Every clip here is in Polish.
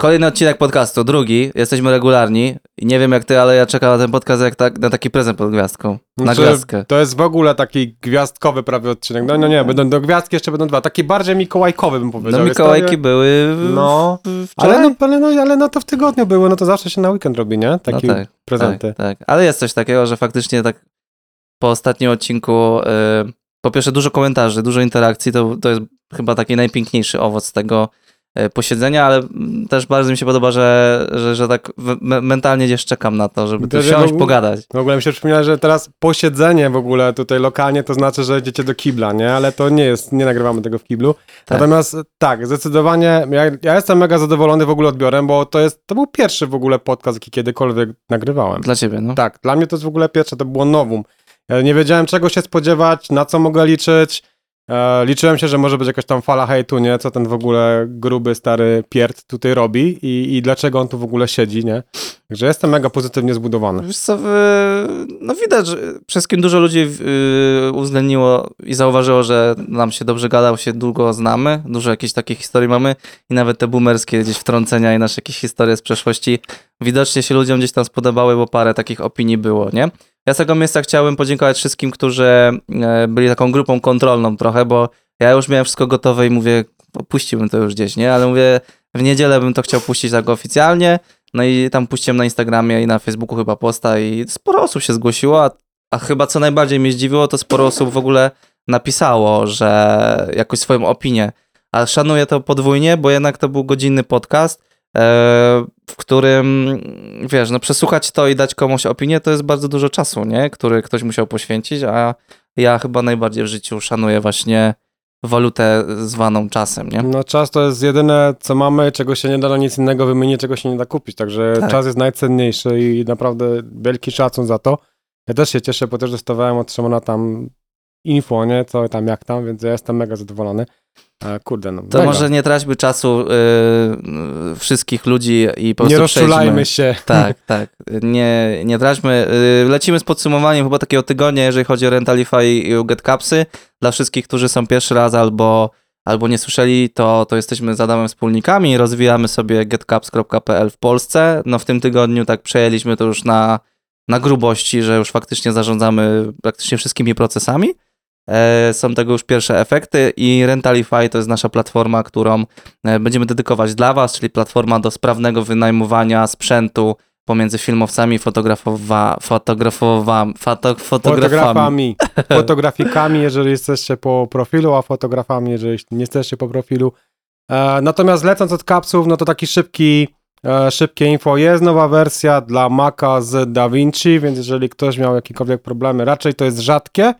Kolejny odcinek podcastu, drugi. Jesteśmy regularni. I nie wiem jak ty, ale ja czekam na ten podcast jak tak, na taki prezent pod gwiazdką. Na Znaczy, gwiazdkę. To jest w ogóle taki gwiazdkowy prawie odcinek. No, no nie, będą do gwiazdki jeszcze będą dwa. Taki bardziej mikołajkowy bym powiedział. No Jest Mikołajki prawie- były w, No, w, wczoraj. ale no, ale, no, ale no to w tygodniu było, no to zawsze się na weekend robi, nie? Takie no tak, prezenty. Tak, tak. Ale jest coś takiego, że faktycznie tak po ostatnim odcinku, y, po pierwsze dużo komentarzy, dużo interakcji, to, to jest chyba taki najpiękniejszy owoc tego posiedzenia, ale też bardzo mi się podoba, że, że, że tak mentalnie gdzieś czekam na to, żeby tu To, że siąść, ogóle- pogadać. W ogóle mi się przypomina, że teraz posiedzenie w ogóle tutaj lokalnie to znaczy, że idziecie do kibla, nie? Ale to nie jest, nie nagrywamy tego w kiblu. Tak. Natomiast tak, zdecydowanie ja, ja jestem mega zadowolony w ogóle odbiorem, bo to jest, to był pierwszy w ogóle podcast, jaki kiedykolwiek nagrywałem. Dla ciebie, no. Tak, dla mnie to jest w ogóle pierwsze, to było nowum. Ja nie wiedziałem czego się spodziewać, na co mogę liczyć. E, liczyłem się, że może być jakaś tam fala hejtu, nie? Co ten w ogóle gruby, stary pierd tutaj robi i, i dlaczego on tu w ogóle siedzi, nie? Także jestem mega pozytywnie zbudowany. Wiesz co, no widać, że wszystkim dużo ludzi y, uwzględniło i zauważyło, że nam się dobrze gada, bo się długo znamy, dużo jakichś takich historii mamy i nawet te boomerskie gdzieś wtrącenia i nasze jakieś historie z przeszłości widocznie się ludziom gdzieś tam spodobały, bo parę takich opinii było, nie? Ja z tego miejsca chciałbym podziękować wszystkim, którzy e, byli taką grupą kontrolną trochę, bo ja już miałem wszystko gotowe i mówię, puściłbym to już gdzieś, nie? Ale mówię, w niedzielę bym to chciał puścić tak oficjalnie, no i tam puściłem na Instagramie i na Facebooku chyba posta i sporo osób się zgłosiło, a, a chyba co najbardziej mnie zdziwiło, to sporo osób w ogóle napisało, że jakoś swoją opinię. Ale szanuję to podwójnie, bo jednak to był godzinny podcast, w którym, wiesz, no przesłuchać to i dać komuś opinię, to jest bardzo dużo czasu, nie? Który ktoś musiał poświęcić, a ja chyba najbardziej w życiu szanuję właśnie walutę zwaną czasem, nie? No czas to jest jedyne, co mamy, czego się nie da na nic innego wymienić, czego się nie da kupić, także Tak. czas jest najcenniejszy i naprawdę wielki szacun za to. Ja też się cieszę, bo też dostawałem od Szymona tam info, nie, co tam, jak tam, więc ja jestem mega zadowolony. Kurde, no To mega. może nie traćmy czasu y, wszystkich ludzi i po nie prostu rozczulajmy przejdźmy. się. Tak, tak. Nie, nie traćmy. y, Lecimy z podsumowaniem chyba takiego tygodnia, jeżeli chodzi o Rentalify i GetCapsy. Dla wszystkich, którzy są pierwszy raz albo, albo nie słyszeli, to, to jesteśmy z Adamem wspólnikami. Rozwijamy sobie getcaps.pl w Polsce. No w tym tygodniu tak przejęliśmy to już na, na grubości, że już faktycznie zarządzamy praktycznie wszystkimi procesami. E, Są tego już pierwsze efekty i Rentalify to jest nasza platforma, którą e, będziemy dedykować dla Was, czyli platforma do sprawnego wynajmowania sprzętu pomiędzy filmowcami, fotografowa, fotografowa, foto, fotografami. Fotografikami, jeżeli jesteście po profilu, a fotografami, jeżeli nie jesteście po profilu. E, natomiast lecąc od kapsów, no to taki szybki, e, szybkie info. Jest nowa wersja dla Maca z DaVinci, więc jeżeli ktoś miał jakiekolwiek problemy, raczej to jest rzadkie.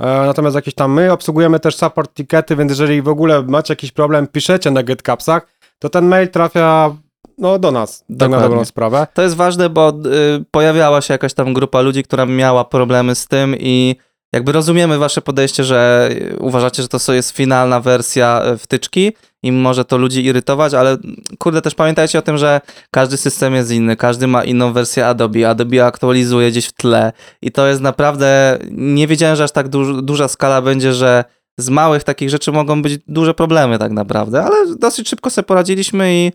E, natomiast jakieś tam my obsługujemy też support tikety, więc jeżeli w ogóle macie jakiś problem, piszecie na GetCapsach, to ten mail trafia no, do nas, tak na dobrą sprawę. To jest ważne, bo y, pojawiała się jakaś tam grupa ludzi, która miała problemy z tym i jakby rozumiemy wasze podejście, że uważacie, że to jest finalna wersja y, wtyczki i może to ludzi irytować, ale kurde, też pamiętajcie o tym, że każdy system jest inny, każdy ma inną wersję Adobe, Adobe aktualizuje gdzieś w tle i to jest naprawdę, nie wiedziałem, że aż tak duż, duża skala będzie, że z małych takich rzeczy mogą być duże problemy tak naprawdę, ale dosyć szybko sobie poradziliśmy i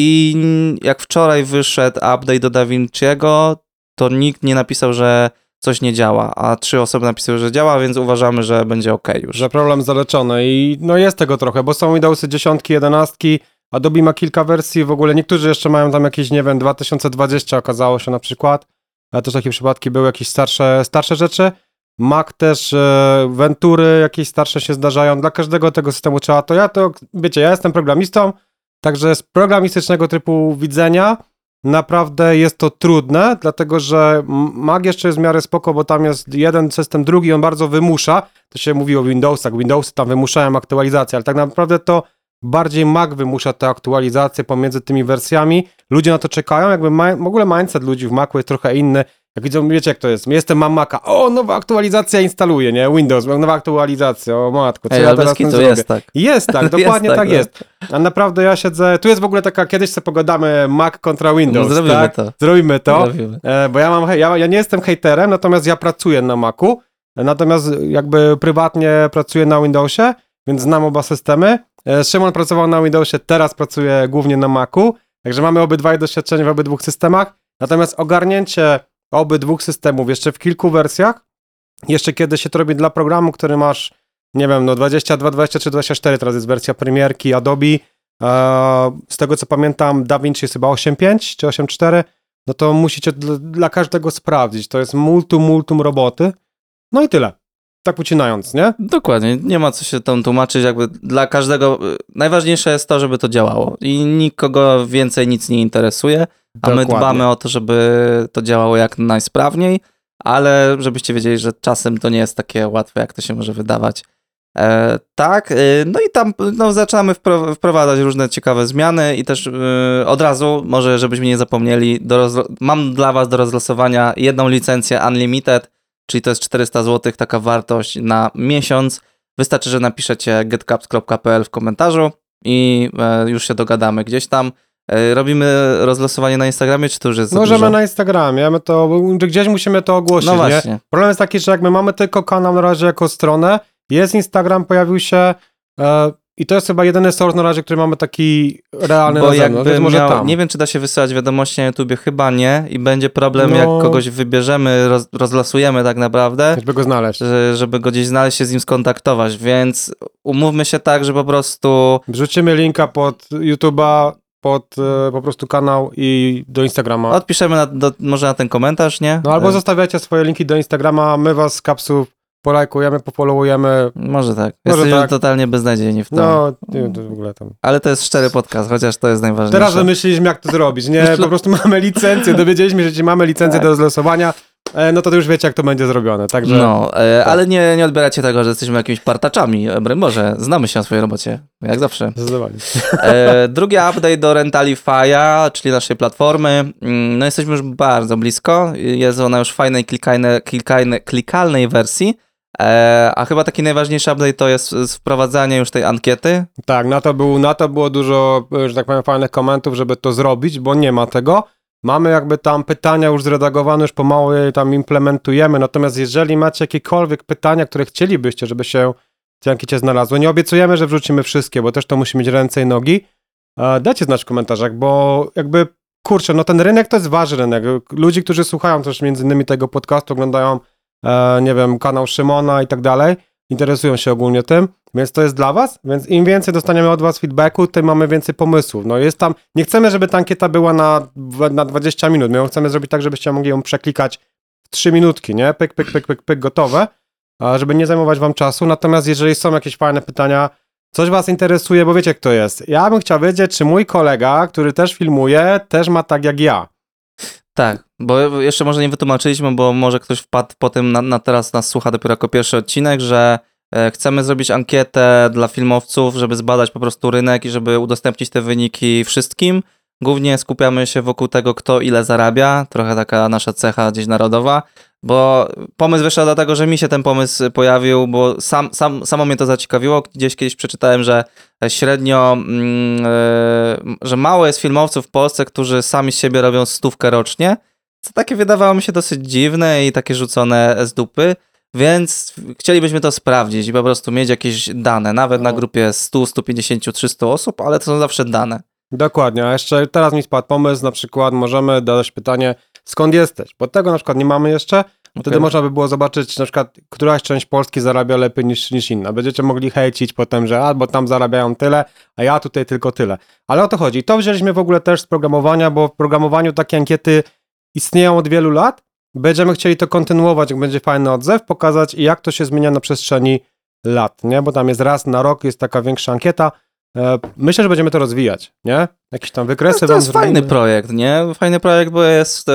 i jak wczoraj wyszedł update do DaVinci'ego, to nikt nie napisał, że coś nie działa, a trzy osoby napisały, że działa, więc uważamy, że będzie ok już. że problem zaleczony i no jest tego trochę, bo są Windowsy dziesiątki, jedenastki, Adobe ma kilka wersji, w ogóle niektórzy jeszcze mają tam jakieś, nie wiem, 2020 okazało się na przykład, a też takie przypadki były jakieś starsze, starsze rzeczy. Mac też, e, Ventury jakieś starsze się zdarzają, dla każdego tego systemu trzeba, to ja to, wiecie, ja jestem programistą, także z programistycznego typu widzenia naprawdę jest to trudne, dlatego że Mac jeszcze jest w miarę spoko, bo tam jest jeden system, drugi, on bardzo wymusza, to się mówi o Windowsach, Windowsy tam wymuszają aktualizację, ale tak naprawdę to bardziej Mac wymusza te aktualizacje pomiędzy tymi wersjami. Ludzie na to czekają, jakby w ogóle mindset ludzi w Macu jest trochę inny. Jak widzą, wiecie jak to jest, jestem, mam Maca, o, nowa aktualizacja instaluję, nie, Windows, nowa aktualizacja, o matko, co Ej, ja ale teraz kitu zrobię? jest tak. Jest tak, dokładnie tak, tak no. jest. A naprawdę ja siedzę, tu jest w ogóle taka, kiedyś sobie pogadamy Mac kontra Windows, No, zrobimy tak? to. Zrobimy to. Zrobimy. E, bo ja mam, hej- ja, ja nie jestem hejterem, natomiast ja pracuję na Macu, e, natomiast jakby prywatnie pracuję na Windowsie, więc znam oba systemy. E, Szymon pracował na Windowsie, teraz pracuje głównie na Macu, Także mamy obydwaj doświadczenie w obydwu systemach. Natomiast ogarnięcie obydwu systemów jeszcze w kilku wersjach, jeszcze kiedy się to robi dla programu, który masz, nie wiem, no 22, 23, 24, teraz jest wersja premierki Adobe. Eee, z tego co pamiętam, DaVinci jest chyba 8.5 czy 8.4, no to musicie dla, dla każdego sprawdzić. To jest multum, multum roboty. No i tyle. Tak ucinając, nie? Dokładnie, nie ma co się tam tłumaczyć, jakby dla każdego, y, najważniejsze jest to, żeby to działało i nikogo więcej nic nie interesuje, a my Dokładnie. dbamy o to, żeby to działało jak najsprawniej, ale żebyście wiedzieli, że czasem to nie jest takie łatwe, jak to się może wydawać. E, tak, y, no i tam no, zaczynamy wpro- wprowadzać różne ciekawe zmiany i też y, od razu, może żebyśmy nie zapomnieli, mam dla was do rozlosowania jedną licencję Unlimited, czyli to jest 400 zł, taka wartość na miesiąc. Wystarczy, że napiszecie getcaps.pl w komentarzu i e, już się dogadamy gdzieś tam. E, robimy rozlosowanie na Instagramie, czy to już jest Możemy dużo? na Instagramie, my to, gdzieś musimy to ogłosić, No nie? właśnie. Problem jest taki, że jak my mamy tylko kanał na razie jako stronę, jest Instagram, pojawił się e, i to jest chyba jedyny source na razie, który mamy taki realny Bo jakby może miał, nie wiem, czy da się wysyłać wiadomości na YouTubie, chyba nie i będzie problem, No. jak kogoś wybierzemy, roz, rozlosujemy tak naprawdę, Żeby go znaleźć. że- żeby go gdzieś znaleźć, się z nim skontaktować, więc umówmy się tak, że po prostu Wrzucimy linka pod YouTube'a, pod e, po prostu kanał i do Instagrama. odpiszemy na, do, może na ten komentarz, nie? No albo E, zostawiacie swoje linki do Instagrama, my was z kapsów polajkujemy, pofollowujemy. Może tak. Może Jesteśmy tak. totalnie beznadziejni w to. No, nie wiem, to w ogóle tam. Ale to jest szczery podcast, chociaż to jest najważniejsze. Teraz wymyśliliśmy, jak to zrobić. Nie, po prostu mamy licencję, dowiedzieliśmy się, że mamy licencję Tak. do rozlosowania, e, no to już wiecie, jak to będzie zrobione. Także No, e, Tak. ale nie, nie odbieracie tego, że jesteśmy jakimiś partaczami. E, Boże, znamy się na swojej robocie, jak zawsze. zdecydowanie. E, drugi update do Rentalify'a, czyli naszej platformy. Mm, No jesteśmy już bardzo blisko. Jest ona już w fajnej, klikajne, klikajne, klikalnej wersji. E, a chyba taki najważniejszy update to jest wprowadzanie już tej ankiety. Tak, na to, był, na to było dużo, e, że tak powiem, fajnych komentów, żeby to zrobić, bo nie ma tego. Mamy jakby tam pytania już zredagowane, już pomału je tam implementujemy, natomiast jeżeli macie jakiekolwiek pytania, które chcielibyście, żeby się w tej ankiecie znalazły, nie obiecujemy, że wrzucimy wszystkie, bo też to musi mieć ręce i nogi, e, dajcie znać w komentarzach, bo jakby, kurczę, no ten rynek to jest ważny rynek. Ludzi, którzy słuchają też między innymi tego podcastu, oglądają, e, nie wiem, kanał Szymona i tak dalej, interesują się ogólnie tym, więc to jest dla was, więc im więcej dostaniemy od was feedbacku, tym mamy więcej pomysłów. No jest tam, nie chcemy, żeby ta ankieta była na, na 20 minut, my ją chcemy zrobić tak, żebyście mogli ją przeklikać w 3 minutki, nie? Pyk, pyk, pyk, pyk, pyk, gotowe, żeby nie zajmować wam czasu, natomiast jeżeli są jakieś fajne pytania, coś was interesuje, bo wiecie kto jest. Ja bym chciał wiedzieć, czy mój kolega, który też filmuje, też ma tak jak ja. Tak, bo jeszcze może nie wytłumaczyliśmy, bo może ktoś wpadł po tym, na, na teraz nas słucha dopiero jako pierwszy odcinek, że chcemy zrobić ankietę dla filmowców, żeby zbadać po prostu rynek i żeby udostępnić te wyniki wszystkim. Głównie skupiamy się wokół tego, kto ile zarabia, trochę taka nasza cecha gdzieś narodowa, bo pomysł wyszedł dlatego, że mi się ten pomysł pojawił, bo sam, sam, samo mnie to zaciekawiło. Gdzieś kiedyś przeczytałem, że średnio, e, że mało jest filmowców w Polsce, którzy sami z siebie robią stówkę rocznie, co takie wydawało mi się dosyć dziwne i takie rzucone z dupy, więc chcielibyśmy to sprawdzić i po prostu mieć jakieś dane, nawet na No. grupie 100, 150, 300 osób, ale to są zawsze dane. Dokładnie, a jeszcze teraz mi spadł pomysł, na przykład możemy dać pytanie, skąd jesteś? Bo tego na przykład nie mamy jeszcze, Wtedy Okej. można by było zobaczyć, na przykład, któraś część Polski zarabia lepiej niż, niż inna. Będziecie mogli hejcić potem, że albo tam zarabiają tyle, a ja tutaj tylko tyle. Ale o to chodzi. To wzięliśmy w ogóle też z programowania, bo w programowaniu takie ankiety istnieją od wielu lat. Będziemy chcieli to kontynuować, jak będzie fajny odzew, pokazać jak to się zmienia na przestrzeni lat, nie? Bo tam jest raz na rok, jest taka większa ankieta. E, Myślę, że będziemy to rozwijać, nie? Jakieś tam wykresy No, to jest fajny zrobimy. projekt, nie? Fajny projekt, bo jest...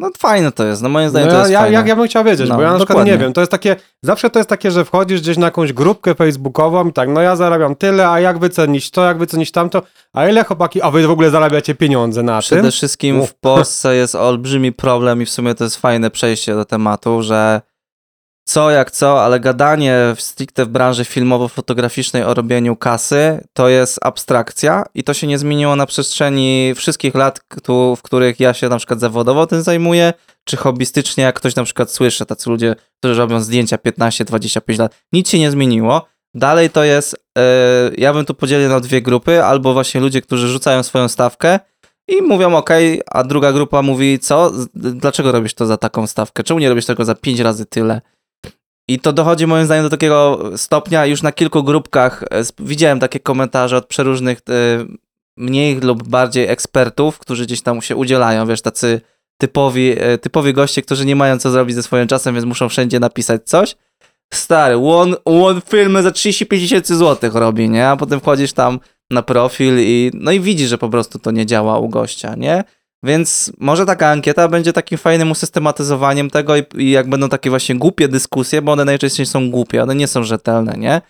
No fajne to jest, no moim zdaniem No to jest ja, fajne. ja, ja bym chciał wiedzieć, No, bo ja na przykład dokładnie. nie wiem, to jest takie, zawsze to jest takie, że wchodzisz gdzieś na jakąś grupkę facebookową i tak, no ja zarabiam tyle, a jak wycenić to, jak wycenić tamto, a ile chłopaki, a wy w ogóle zarabiacie pieniądze na Przede tym? wszystkim U. w Polsce jest olbrzymi problem i w sumie to jest fajne przejście do tematu, że co jak co, ale gadanie w stricte w branży filmowo-fotograficznej o robieniu kasy to jest abstrakcja i to się nie zmieniło na przestrzeni wszystkich lat, któ- w których ja się na przykład zawodowo tym zajmuję, czy hobbystycznie, jak ktoś na przykład słyszy, tacy ludzie, którzy robią zdjęcia 15-25 lat, nic się nie zmieniło. Dalej to jest, e, ja bym tu podzielił na dwie grupy, albo właśnie ludzie, którzy rzucają swoją stawkę i mówią ok, a druga grupa mówi co, dlaczego robisz to za taką stawkę, czemu nie robisz tego za pięć razy tyle? I to dochodzi moim zdaniem do takiego stopnia, już na kilku grupkach e, widziałem takie komentarze od przeróżnych e, mniej lub bardziej ekspertów, którzy gdzieś tam się udzielają, wiesz, tacy typowi, e, typowi goście, którzy nie mają co zrobić ze swoim czasem, więc muszą wszędzie napisać coś. Stary, one, one filmy za 35 tysięcy złotych robi, nie? A potem wchodzisz tam na profil i no i widzisz, że po prostu to nie działa u gościa, nie? Więc może taka ankieta będzie takim fajnym usystematyzowaniem tego i, i jak będą takie właśnie głupie dyskusje, bo one najczęściej są głupie, one nie są rzetelne, nie?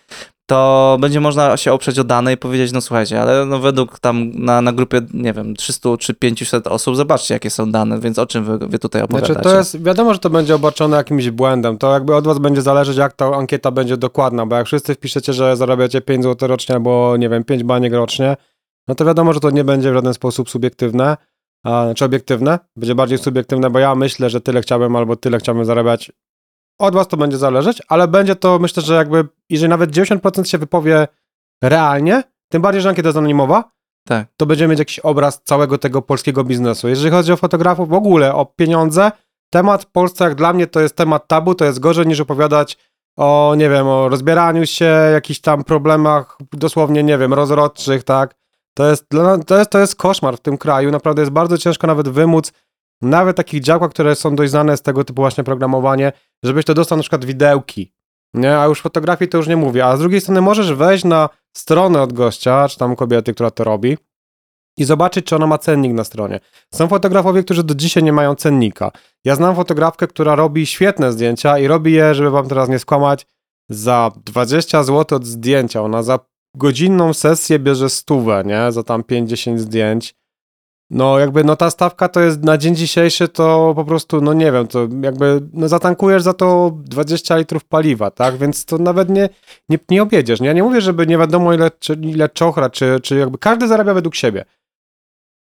To będzie można się oprzeć o dane i powiedzieć, no słuchajcie, ale no według tam na, na grupie, nie wiem, 300 czy 500 osób, zobaczcie jakie są dane, więc o czym wy, wy tutaj opowiadacie? Znaczy, to jest, wiadomo, że to będzie obarczone jakimś błędem. To jakby od was będzie zależeć, jak ta ankieta będzie dokładna, bo jak wszyscy wpiszecie, że zarabiacie 5 zł rocznie albo, nie wiem, 5 baniek rocznie, no to wiadomo, że to nie będzie w żaden sposób subiektywne, a, znaczy obiektywne, będzie bardziej subiektywne, bo ja myślę, że tyle chciałbym albo tyle chciałbym zarabiać. Od was to będzie zależeć, ale będzie to, myślę, że jakby, jeżeli nawet 90% się wypowie realnie, tym bardziej, że ankieta jest anonimowa, Tak. to będziemy mieć jakiś obraz całego tego polskiego biznesu. Jeżeli chodzi o fotografów, w ogóle o pieniądze, temat w Polsce, jak dla mnie, to jest temat tabu, to jest gorzej niż opowiadać o, nie wiem, o rozbieraniu się, jakichś tam problemach, dosłownie, nie wiem, rozrodczych, tak. To jest, to jest, to jest koszmar w tym kraju, naprawdę jest bardzo ciężko nawet wymóc nawet takich działkach, które są dość znane z tego typu właśnie programowanie, żebyś to dostał na przykład widełki, nie, a już fotografii to już nie mówię, a z drugiej strony możesz wejść na stronę od gościa, czy tam kobiety, która to robi i zobaczyć, czy ona ma cennik na stronie. Są fotografowie, którzy do dzisiaj nie mają cennika. Ja znam fotografkę, która robi świetne zdjęcia i robi je, żeby wam teraz nie skłamać, za 20 zł od zdjęcia. Ona za godzinną sesję bierze stówę, nie? Za tam 5-10 zdjęć. No jakby, no ta stawka to jest na dzień dzisiejszy to po prostu, no nie wiem, to jakby, no zatankujesz za to 20 litrów paliwa, tak? Więc to nawet nie, nie, nie objedziesz, nie? Ja nie mówię, żeby nie wiadomo ile, czy, ile czochra, czy, czy jakby każdy zarabia według siebie.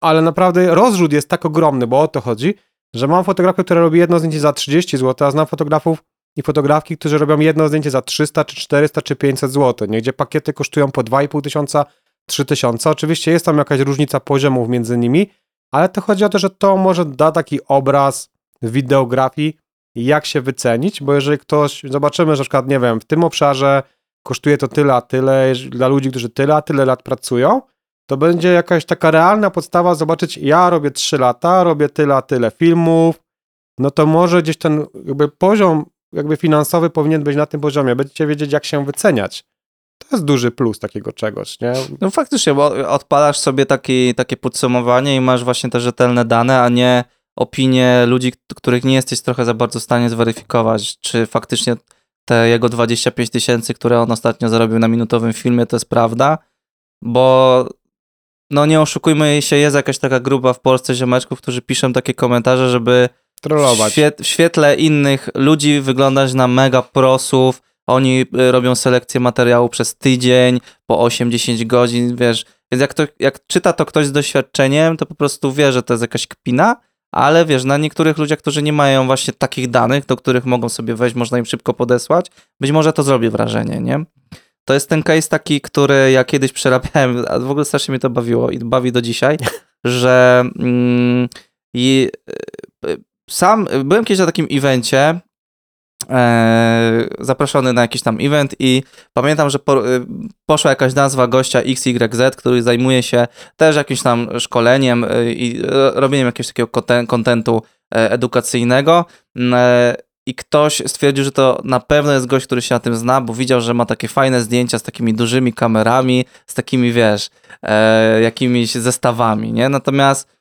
Ale naprawdę rozrzut jest tak ogromny, bo o to chodzi, że mam fotografę, która robi jedno zdjęcie za 30 zł, a znam fotografów i fotografki, którzy robią jedno zdjęcie za 300, czy 400, czy 500 zł, nie? Gdzie pakiety kosztują po 2,5 tysiąca, 3 tysiące. Oczywiście jest tam jakaś różnica poziomów między nimi, ale to chodzi o to, że to może da taki obraz wideografii, jak się wycenić, bo jeżeli ktoś, zobaczymy, że na przykład, nie wiem, w tym obszarze kosztuje to tyle, a tyle, dla ludzi, którzy tyle, a tyle lat pracują, to będzie jakaś taka realna podstawa zobaczyć, ja robię 3 lata, robię tyle, a tyle filmów, no to może gdzieś ten jakby poziom jakby finansowy powinien być na tym poziomie, będziecie wiedzieć, jak się wyceniać. To jest duży plus takiego czegoś, nie? No faktycznie, bo odpalasz sobie taki, takie podsumowanie i masz właśnie te rzetelne dane, a nie opinie ludzi, których nie jesteś trochę za bardzo w stanie zweryfikować, czy faktycznie te jego 25 tysięcy, które on ostatnio zarobił na minutowym filmie, to jest prawda, bo no nie oszukujmy się, jest jakaś taka grupa w Polsce ziomeczków, którzy piszą takie komentarze, żeby Trollować. w świetle innych ludzi wyglądać na mega prosów. Oni y, robią selekcję materiału przez tydzień, po 8-10 godzin, wiesz. Więc jak, to, jak czyta to ktoś z doświadczeniem, to po prostu wie, że to jest jakaś kpina, ale wiesz, na niektórych ludziach, którzy nie mają właśnie takich danych, do których mogą sobie wejść, można im szybko podesłać, być może to zrobi wrażenie, nie? To jest ten case taki, który ja kiedyś przerabiałem, a w ogóle strasznie mnie to bawiło i bawi do dzisiaj, że mm, i, y, sam byłem kiedyś na takim evencie, e, zaproszony na jakiś tam event i pamiętam, że po, y, poszła jakaś nazwa gościa XYZ, który zajmuje się też jakimś tam szkoleniem y, i ro- robieniem jakiegoś takiego konten- kontentu e, edukacyjnego. E, I ktoś stwierdził, że to na pewno jest gość, który się na tym zna, bo widział, że ma takie fajne zdjęcia z takimi dużymi kamerami, z takimi, wiesz, e, jakimiś zestawami, nie? Natomiast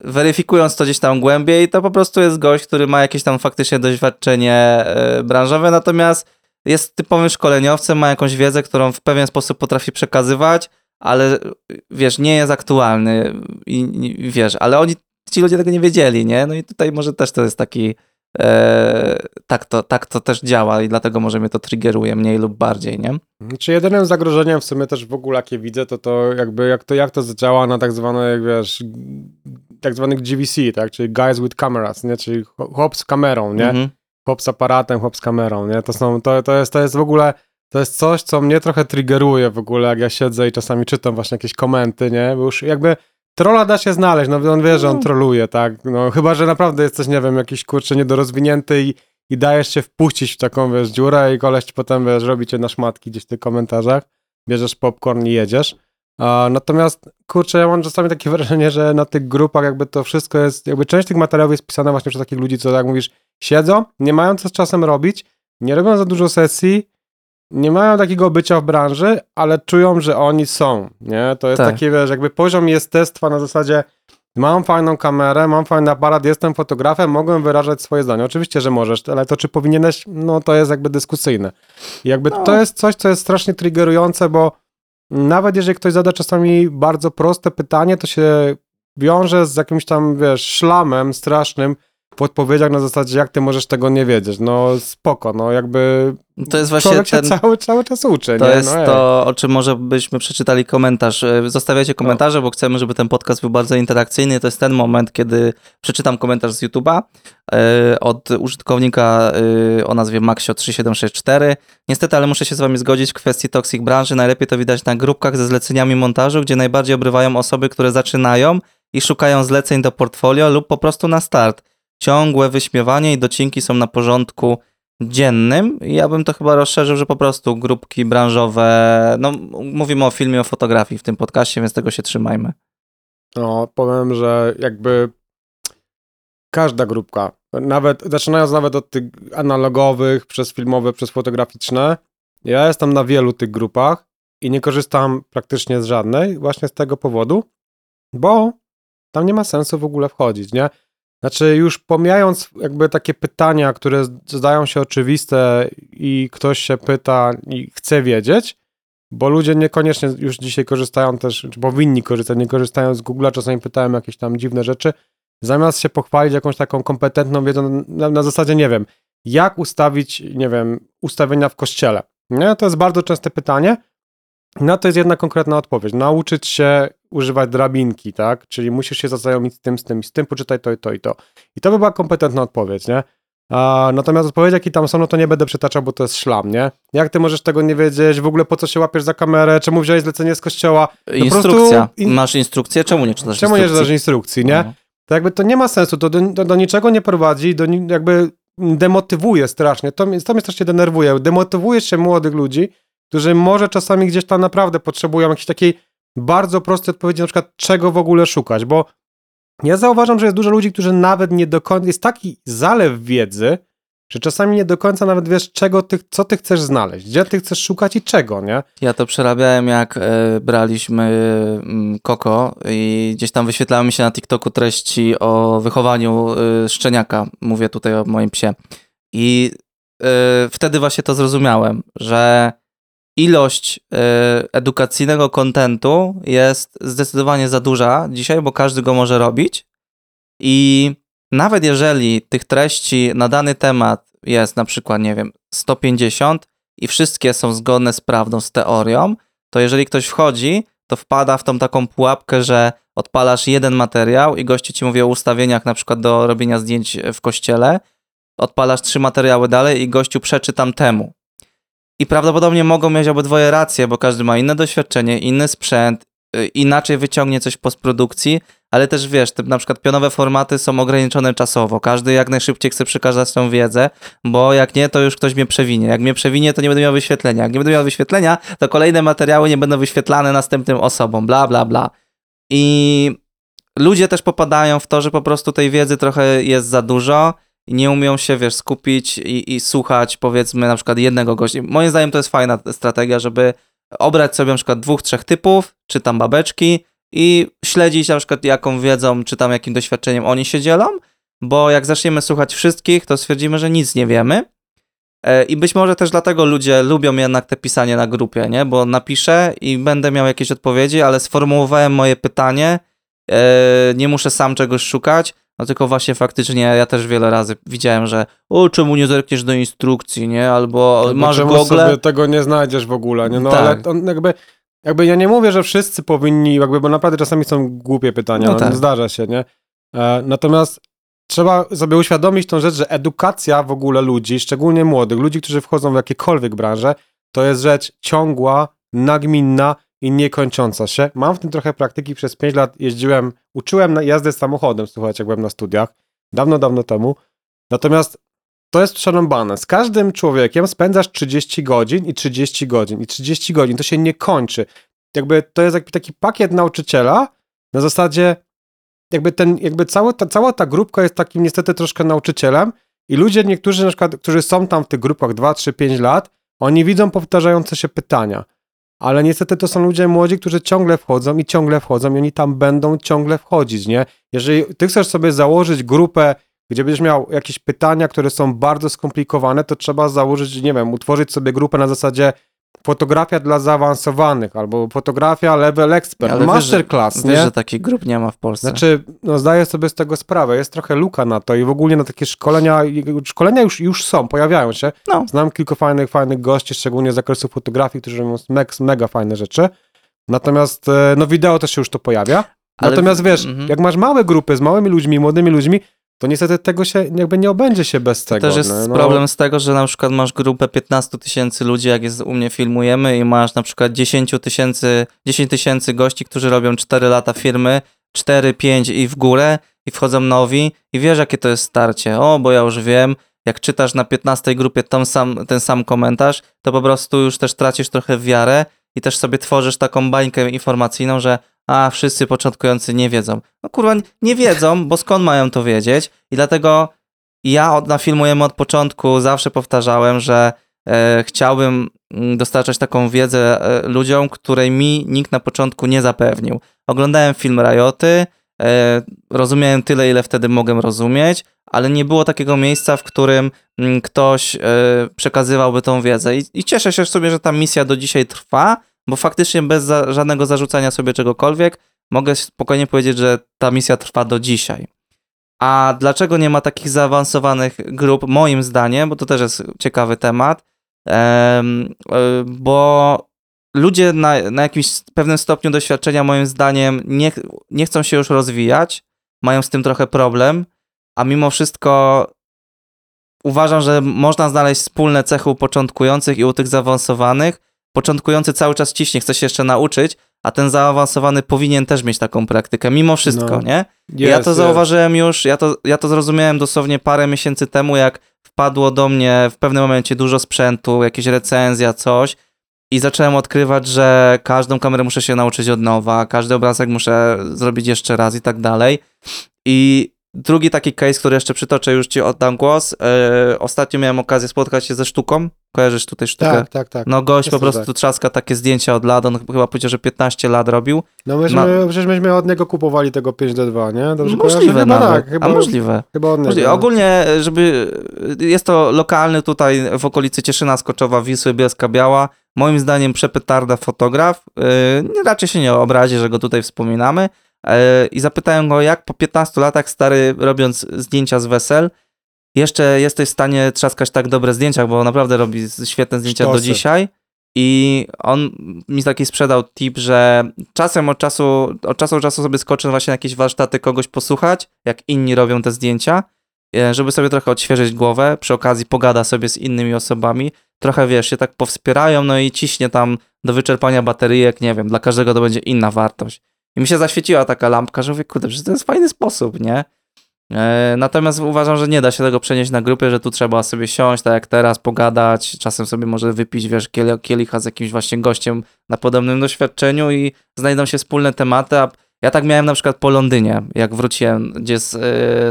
weryfikując to gdzieś tam głębiej, to po prostu jest gość, który ma jakieś tam faktycznie doświadczenie e, branżowe, natomiast jest typowym szkoleniowcem, ma jakąś wiedzę, którą w pewien sposób potrafi przekazywać, ale wiesz, nie jest aktualny i, i wiesz, ale oni, ci ludzie tego nie wiedzieli, nie? No i tutaj może też to jest taki e, tak, to, tak to też działa i dlatego może mnie to triggeruje mniej lub bardziej, nie? Czy jedynym zagrożeniem w sumie też w ogóle jakie widzę, to to jakby jak to, jak to zadziała na tak zwane, jak wiesz, tak zwanych GVC, tak, czyli guys with cameras, nie, czyli chłop z kamerą, nie, Mhm. chłop z aparatem, chłop z kamerą, nie, to są, to, to jest, to jest w ogóle to jest coś, co mnie trochę triggeruje w ogóle, jak ja siedzę i czasami czytam właśnie jakieś komenty, nie? Bo już jakby trolla da się znaleźć, no on wie, że on No. troluje, tak? No chyba, że naprawdę jesteś, nie wiem, jakiś kurczę niedorozwinięty i, i dajesz się wpuścić w taką, wiesz, dziurę i koleś potem, wiesz, robi cię na szmatki gdzieś w tych komentarzach, bierzesz popcorn i jedziesz. A, natomiast, kurczę, ja mam czasami takie wrażenie, że na tych grupach jakby to wszystko jest, jakby część tych materiałów jest pisana właśnie przez takich ludzi, co jak mówisz, siedzą, nie mają co z czasem robić, nie robią za dużo sesji, nie mają takiego bycia w branży, ale czują, że oni są, nie? To jest Tak. taki, wiesz, jakby poziom jestestwa na zasadzie mam fajną kamerę, mam fajny aparat, jestem fotografem, mogę wyrażać swoje zdanie. Oczywiście, że możesz, ale to czy powinieneś, no to jest jakby dyskusyjne. I jakby No. to jest coś, co jest strasznie triggerujące, bo nawet jeżeli ktoś zada czasami bardzo proste pytanie, to się wiąże z jakimś tam, wiesz, szlamem strasznym w odpowiedziach na zasadzie, jak ty możesz tego nie wiedzieć. No spoko, no jakby To jest właśnie człowiek ten... cały, cały czas uczy, To nie? jest no, to, o czym może byśmy przeczytali komentarz. E, Zostawiacie komentarze, bo chcemy, żeby ten podcast był bardzo interakcyjny. To jest ten moment, kiedy przeczytam komentarz z YouTube'a e, od użytkownika e, o nazwie Maxio3764. Niestety, ale muszę się z wami zgodzić w kwestii toxic branży. Najlepiej to widać na grupkach ze zleceniami montażu, gdzie najbardziej obrywają osoby, które zaczynają i szukają zleceń do portfolio lub po prostu na start. Ciągłe wyśmiewanie i docinki są na porządku dziennym. Ja bym to chyba rozszerzył, że po prostu grupki branżowe, no mówimy o filmie, o fotografii w tym podcaście, więc tego się trzymajmy. No, powiem, że jakby każda grupka, nawet zaczynając nawet od tych analogowych, przez filmowe, przez fotograficzne, ja jestem na wielu tych grupach i nie korzystam praktycznie z żadnej właśnie z tego powodu, bo tam nie ma sensu w ogóle wchodzić, nie? Znaczy już pomijając jakby takie pytania, które zdają się oczywiste i ktoś się pyta i chce wiedzieć, bo ludzie niekoniecznie już dzisiaj korzystają też, czy powinni korzystać, nie korzystają z Google'a, czasami pytają jakieś tam dziwne rzeczy, zamiast się pochwalić jakąś taką kompetentną wiedzą na, na zasadzie, nie wiem, jak ustawić, nie wiem, ustawienia w kościele. Nie? To jest bardzo częste pytanie. Na to jest jedna konkretna odpowiedź. Nauczyć się używać drabinki, tak? Czyli musisz się zaznajomić z tym, z tym i z tym, poczytaj to i to i to. I to by była kompetentna odpowiedź, nie? A, natomiast odpowiedzi, jakie tam są, no to nie będę przytaczał, bo to jest szlam, nie? Jak ty możesz tego nie wiedzieć? W ogóle po co się łapiesz za kamerę? Czemu wziąłeś zlecenie z kościoła? Instrukcja. prostu in- Masz instrukcję? Czemu nie czytasz Czemu nie instrukcji? czytasz instrukcji, nie? No. To jakby to nie ma sensu, to do, do, do niczego nie prowadzi, do, jakby demotywuje strasznie, to, to mnie strasznie denerwuje, demotywuje się młodych ludzi, którzy może czasami gdzieś tam naprawdę potrzebują jakiejś takiej bardzo prostej odpowiedzi, na przykład czego w ogóle szukać, bo ja zauważam, że jest dużo ludzi, którzy nawet nie do końca, jest taki zalew wiedzy, że czasami nie do końca nawet wiesz, czego ty, co ty chcesz znaleźć, gdzie ty chcesz szukać i czego, nie? Ja to przerabiałem, jak e, braliśmy mm, Koko i gdzieś tam wyświetlały mi się na TikToku treści o wychowaniu e, szczeniaka. Mówię tutaj o moim psie. I e, wtedy właśnie to zrozumiałem, że ilość e, edukacyjnego kontentu jest zdecydowanie za duża dzisiaj, bo każdy go może robić. I nawet jeżeli tych treści na dany temat jest na przykład, nie wiem, 150 i wszystkie są zgodne z prawdą, z teorią, to jeżeli ktoś wchodzi, to wpada w tą taką pułapkę, że odpalasz jeden materiał i gości ci mówi o ustawieniach na przykład do robienia zdjęć w kościele, odpalasz trzy materiały dalej i gościu przeczy tamtemu. I prawdopodobnie mogą mieć obydwoje racje, bo każdy ma inne doświadczenie, inny sprzęt, y, inaczej wyciągnie coś w postprodukcji, ale też wiesz, te na przykład pionowe formaty są ograniczone czasowo. Każdy jak najszybciej chce przekazać tą wiedzę, bo jak nie, to już ktoś mnie przewinie. Jak mnie przewinie, to nie będę miał wyświetlenia. Jak nie będę miał wyświetlenia, to kolejne materiały nie będą wyświetlane następnym osobom, bla, bla, bla. I ludzie też popadają w to, że po prostu tej wiedzy trochę jest za dużo i nie umią się, wiesz, skupić i, i słuchać, powiedzmy, na przykład jednego gościa. Moim zdaniem to jest fajna strategia, żeby obrać sobie na przykład dwóch, trzech typów, czy tam babeczki i śledzić na przykład jaką wiedzą, czy tam jakim doświadczeniem oni się dzielą, bo jak zaczniemy słuchać wszystkich, to stwierdzimy, że nic nie wiemy. E, I być może też dlatego ludzie lubią jednak te pisanie na grupie, nie? Bo napiszę i będę miał jakieś odpowiedzi, ale sformułowałem moje pytanie, e, nie muszę sam czegoś szukać, no tylko właśnie faktycznie ja też wiele razy widziałem, że o, czemu nie zerkniesz do instrukcji, nie? Albo Bo masz czemu Google. sobie tego nie znajdziesz w ogóle, nie? No Tak. ale on jakby, jakby ja nie mówię, że wszyscy powinni, jakby, bo naprawdę czasami są głupie pytania, No no tak. zdarza się, nie? E, natomiast trzeba sobie uświadomić tą rzecz, że edukacja w ogóle ludzi, szczególnie młodych, ludzi, którzy wchodzą w jakiekolwiek branże, to jest rzecz ciągła, nagminna i niekończąca się. Mam w tym trochę praktyki, przez 5 lat jeździłem, uczyłem jazdę samochodem, słuchajcie, jak byłem na studiach, dawno, dawno temu. Natomiast to jest przerąbane. Z każdym człowiekiem spędzasz 30 godzin i 30 godzin i 30 godzin. To się nie kończy. Jakby to jest jakby taki pakiet nauczyciela na zasadzie jakby ten, jakby cała ta, cała ta grupka jest takim niestety troszkę nauczycielem i ludzie niektórzy na przykład, którzy są tam w tych grupach 2, 3, 5 lat, oni widzą powtarzające się pytania. Ale niestety to są ludzie młodzi, którzy ciągle wchodzą i ciągle wchodzą i oni tam będą ciągle wchodzić, nie? Jeżeli ty chcesz sobie założyć grupę, gdzie będziesz miał jakieś pytania, które są bardzo skomplikowane, to trzeba założyć, nie wiem, utworzyć sobie grupę na zasadzie fotografia dla zaawansowanych albo fotografia level expert, Ale wiesz, masterclass, nie? Wiesz, że takich grup nie ma w Polsce. Znaczy, no zdaję sobie z tego sprawę, jest trochę luka na to i w ogóle na takie szkolenia, szkolenia już, już są, pojawiają się. No. Znam kilku fajnych, fajnych gości, szczególnie z zakresu fotografii, którzy robią mega, mega fajne rzeczy. Natomiast, e, no wideo też się już to pojawia. Ale- Natomiast wiesz, mhm. jak masz małe grupy z małymi ludźmi, młodymi ludźmi, to niestety tego się jakby nie obędzie się bez tego. Też jest no. problem z tego, że na przykład masz grupę 15 tysięcy ludzi, jak jest u mnie filmujemy i masz na przykład 10 tysięcy 10 tysięcy gości, którzy robią 4 lata firmy, 4, 5 i w górę i wchodzą nowi i wiesz jakie to jest starcie. O, bo ja już wiem, jak czytasz na 15 grupie sam, ten sam komentarz, to po prostu już też tracisz trochę wiarę i też sobie tworzysz taką bańkę informacyjną, że a, wszyscy początkujący nie wiedzą. No kurwa, nie wiedzą, bo skąd mają to wiedzieć i dlatego ja od, na Filmujemy od początku zawsze powtarzałem, że e, chciałbym mm, dostarczać taką wiedzę e, ludziom, której mi nikt na początku nie zapewnił. Oglądałem film Rajoty, e, rozumiałem tyle, ile wtedy mogłem rozumieć, ale nie było takiego miejsca, w którym mm, ktoś e, przekazywałby tą wiedzę. I, I cieszę się sobie, że ta misja do dzisiaj trwa, bo faktycznie bez za, żadnego zarzucania sobie czegokolwiek mogę spokojnie powiedzieć, że ta misja trwa do dzisiaj. A dlaczego nie ma takich zaawansowanych grup? Moim zdaniem, bo to też jest ciekawy temat, em, e, bo ludzie na, na jakimś pewnym stopniu doświadczenia, moim zdaniem, nie, nie chcą się już rozwijać, mają z tym trochę problem, a mimo wszystko uważam, że można znaleźć wspólne cechy u początkujących i u tych zaawansowanych. Początkujący cały czas ciśnie, chce się jeszcze nauczyć, a ten zaawansowany powinien też mieć taką praktykę, mimo wszystko, No. nie? ja Jest, to zauważyłem już, ja to, ja to zrozumiałem dosłownie parę miesięcy temu, jak wpadło do mnie w pewnym momencie dużo sprzętu, jakieś recenzja, coś i zacząłem odkrywać, że każdą kamerę muszę się nauczyć od nowa, każdy obrazek muszę zrobić jeszcze raz i tak dalej. I drugi taki case, który jeszcze przytoczę, już ci oddam głos. Yy, ostatnio miałem okazję spotkać się ze sztuką. Kojarzysz tutaj sztukę? Tak, tak, tak. No gość po prostu tak. trzaska takie zdjęcia od lat, on chyba powiedział, że 15 lat robił. No myśmy, przecież myśmy od niego kupowali tego 5D2, nie? Dobrze możliwe Chyba nawet, tak, chyba, a możliwe. chyba od niego. Możliwe. Ogólnie, żeby. Jest to lokalny tutaj w okolicy Cieszyna Skoczowa, Wisły, Bielska Biała. Moim zdaniem przepetarda fotograf. Yy, raczej się nie obrazi, że go tutaj wspominamy. Yy, I zapytałem go, jak po 15 latach stary, robiąc zdjęcia z wesel, jeszcze jesteś w stanie trzaskać tak dobre zdjęcia, bo naprawdę robi świetne zdjęcia do Sztosy. dzisiaj. I on mi taki sprzedał tip, że czasem od czasu, od czasu do czasu sobie skoczę właśnie na jakieś warsztaty kogoś posłuchać, jak inni robią te zdjęcia, e, żeby sobie trochę odświeżyć głowę, przy okazji pogada sobie z innymi osobami, trochę wiesz, się tak powspierają, no i ciśnie tam do wyczerpania bateryjek, nie wiem, dla każdego to będzie inna wartość. I mi się zaświeciła taka lampka, że mówię, kurde, przecież to jest fajny sposób, nie? E, Natomiast uważam, że nie da się tego przenieść na grupę, że tu trzeba sobie siąść, tak jak teraz, pogadać, czasem sobie może wypić, wiesz, kiel- kielicha z jakimś właśnie gościem na podobnym doświadczeniu i znajdą się wspólne tematy, a ja tak miałem na przykład po Londynie, jak wróciłem, gdzie z, e,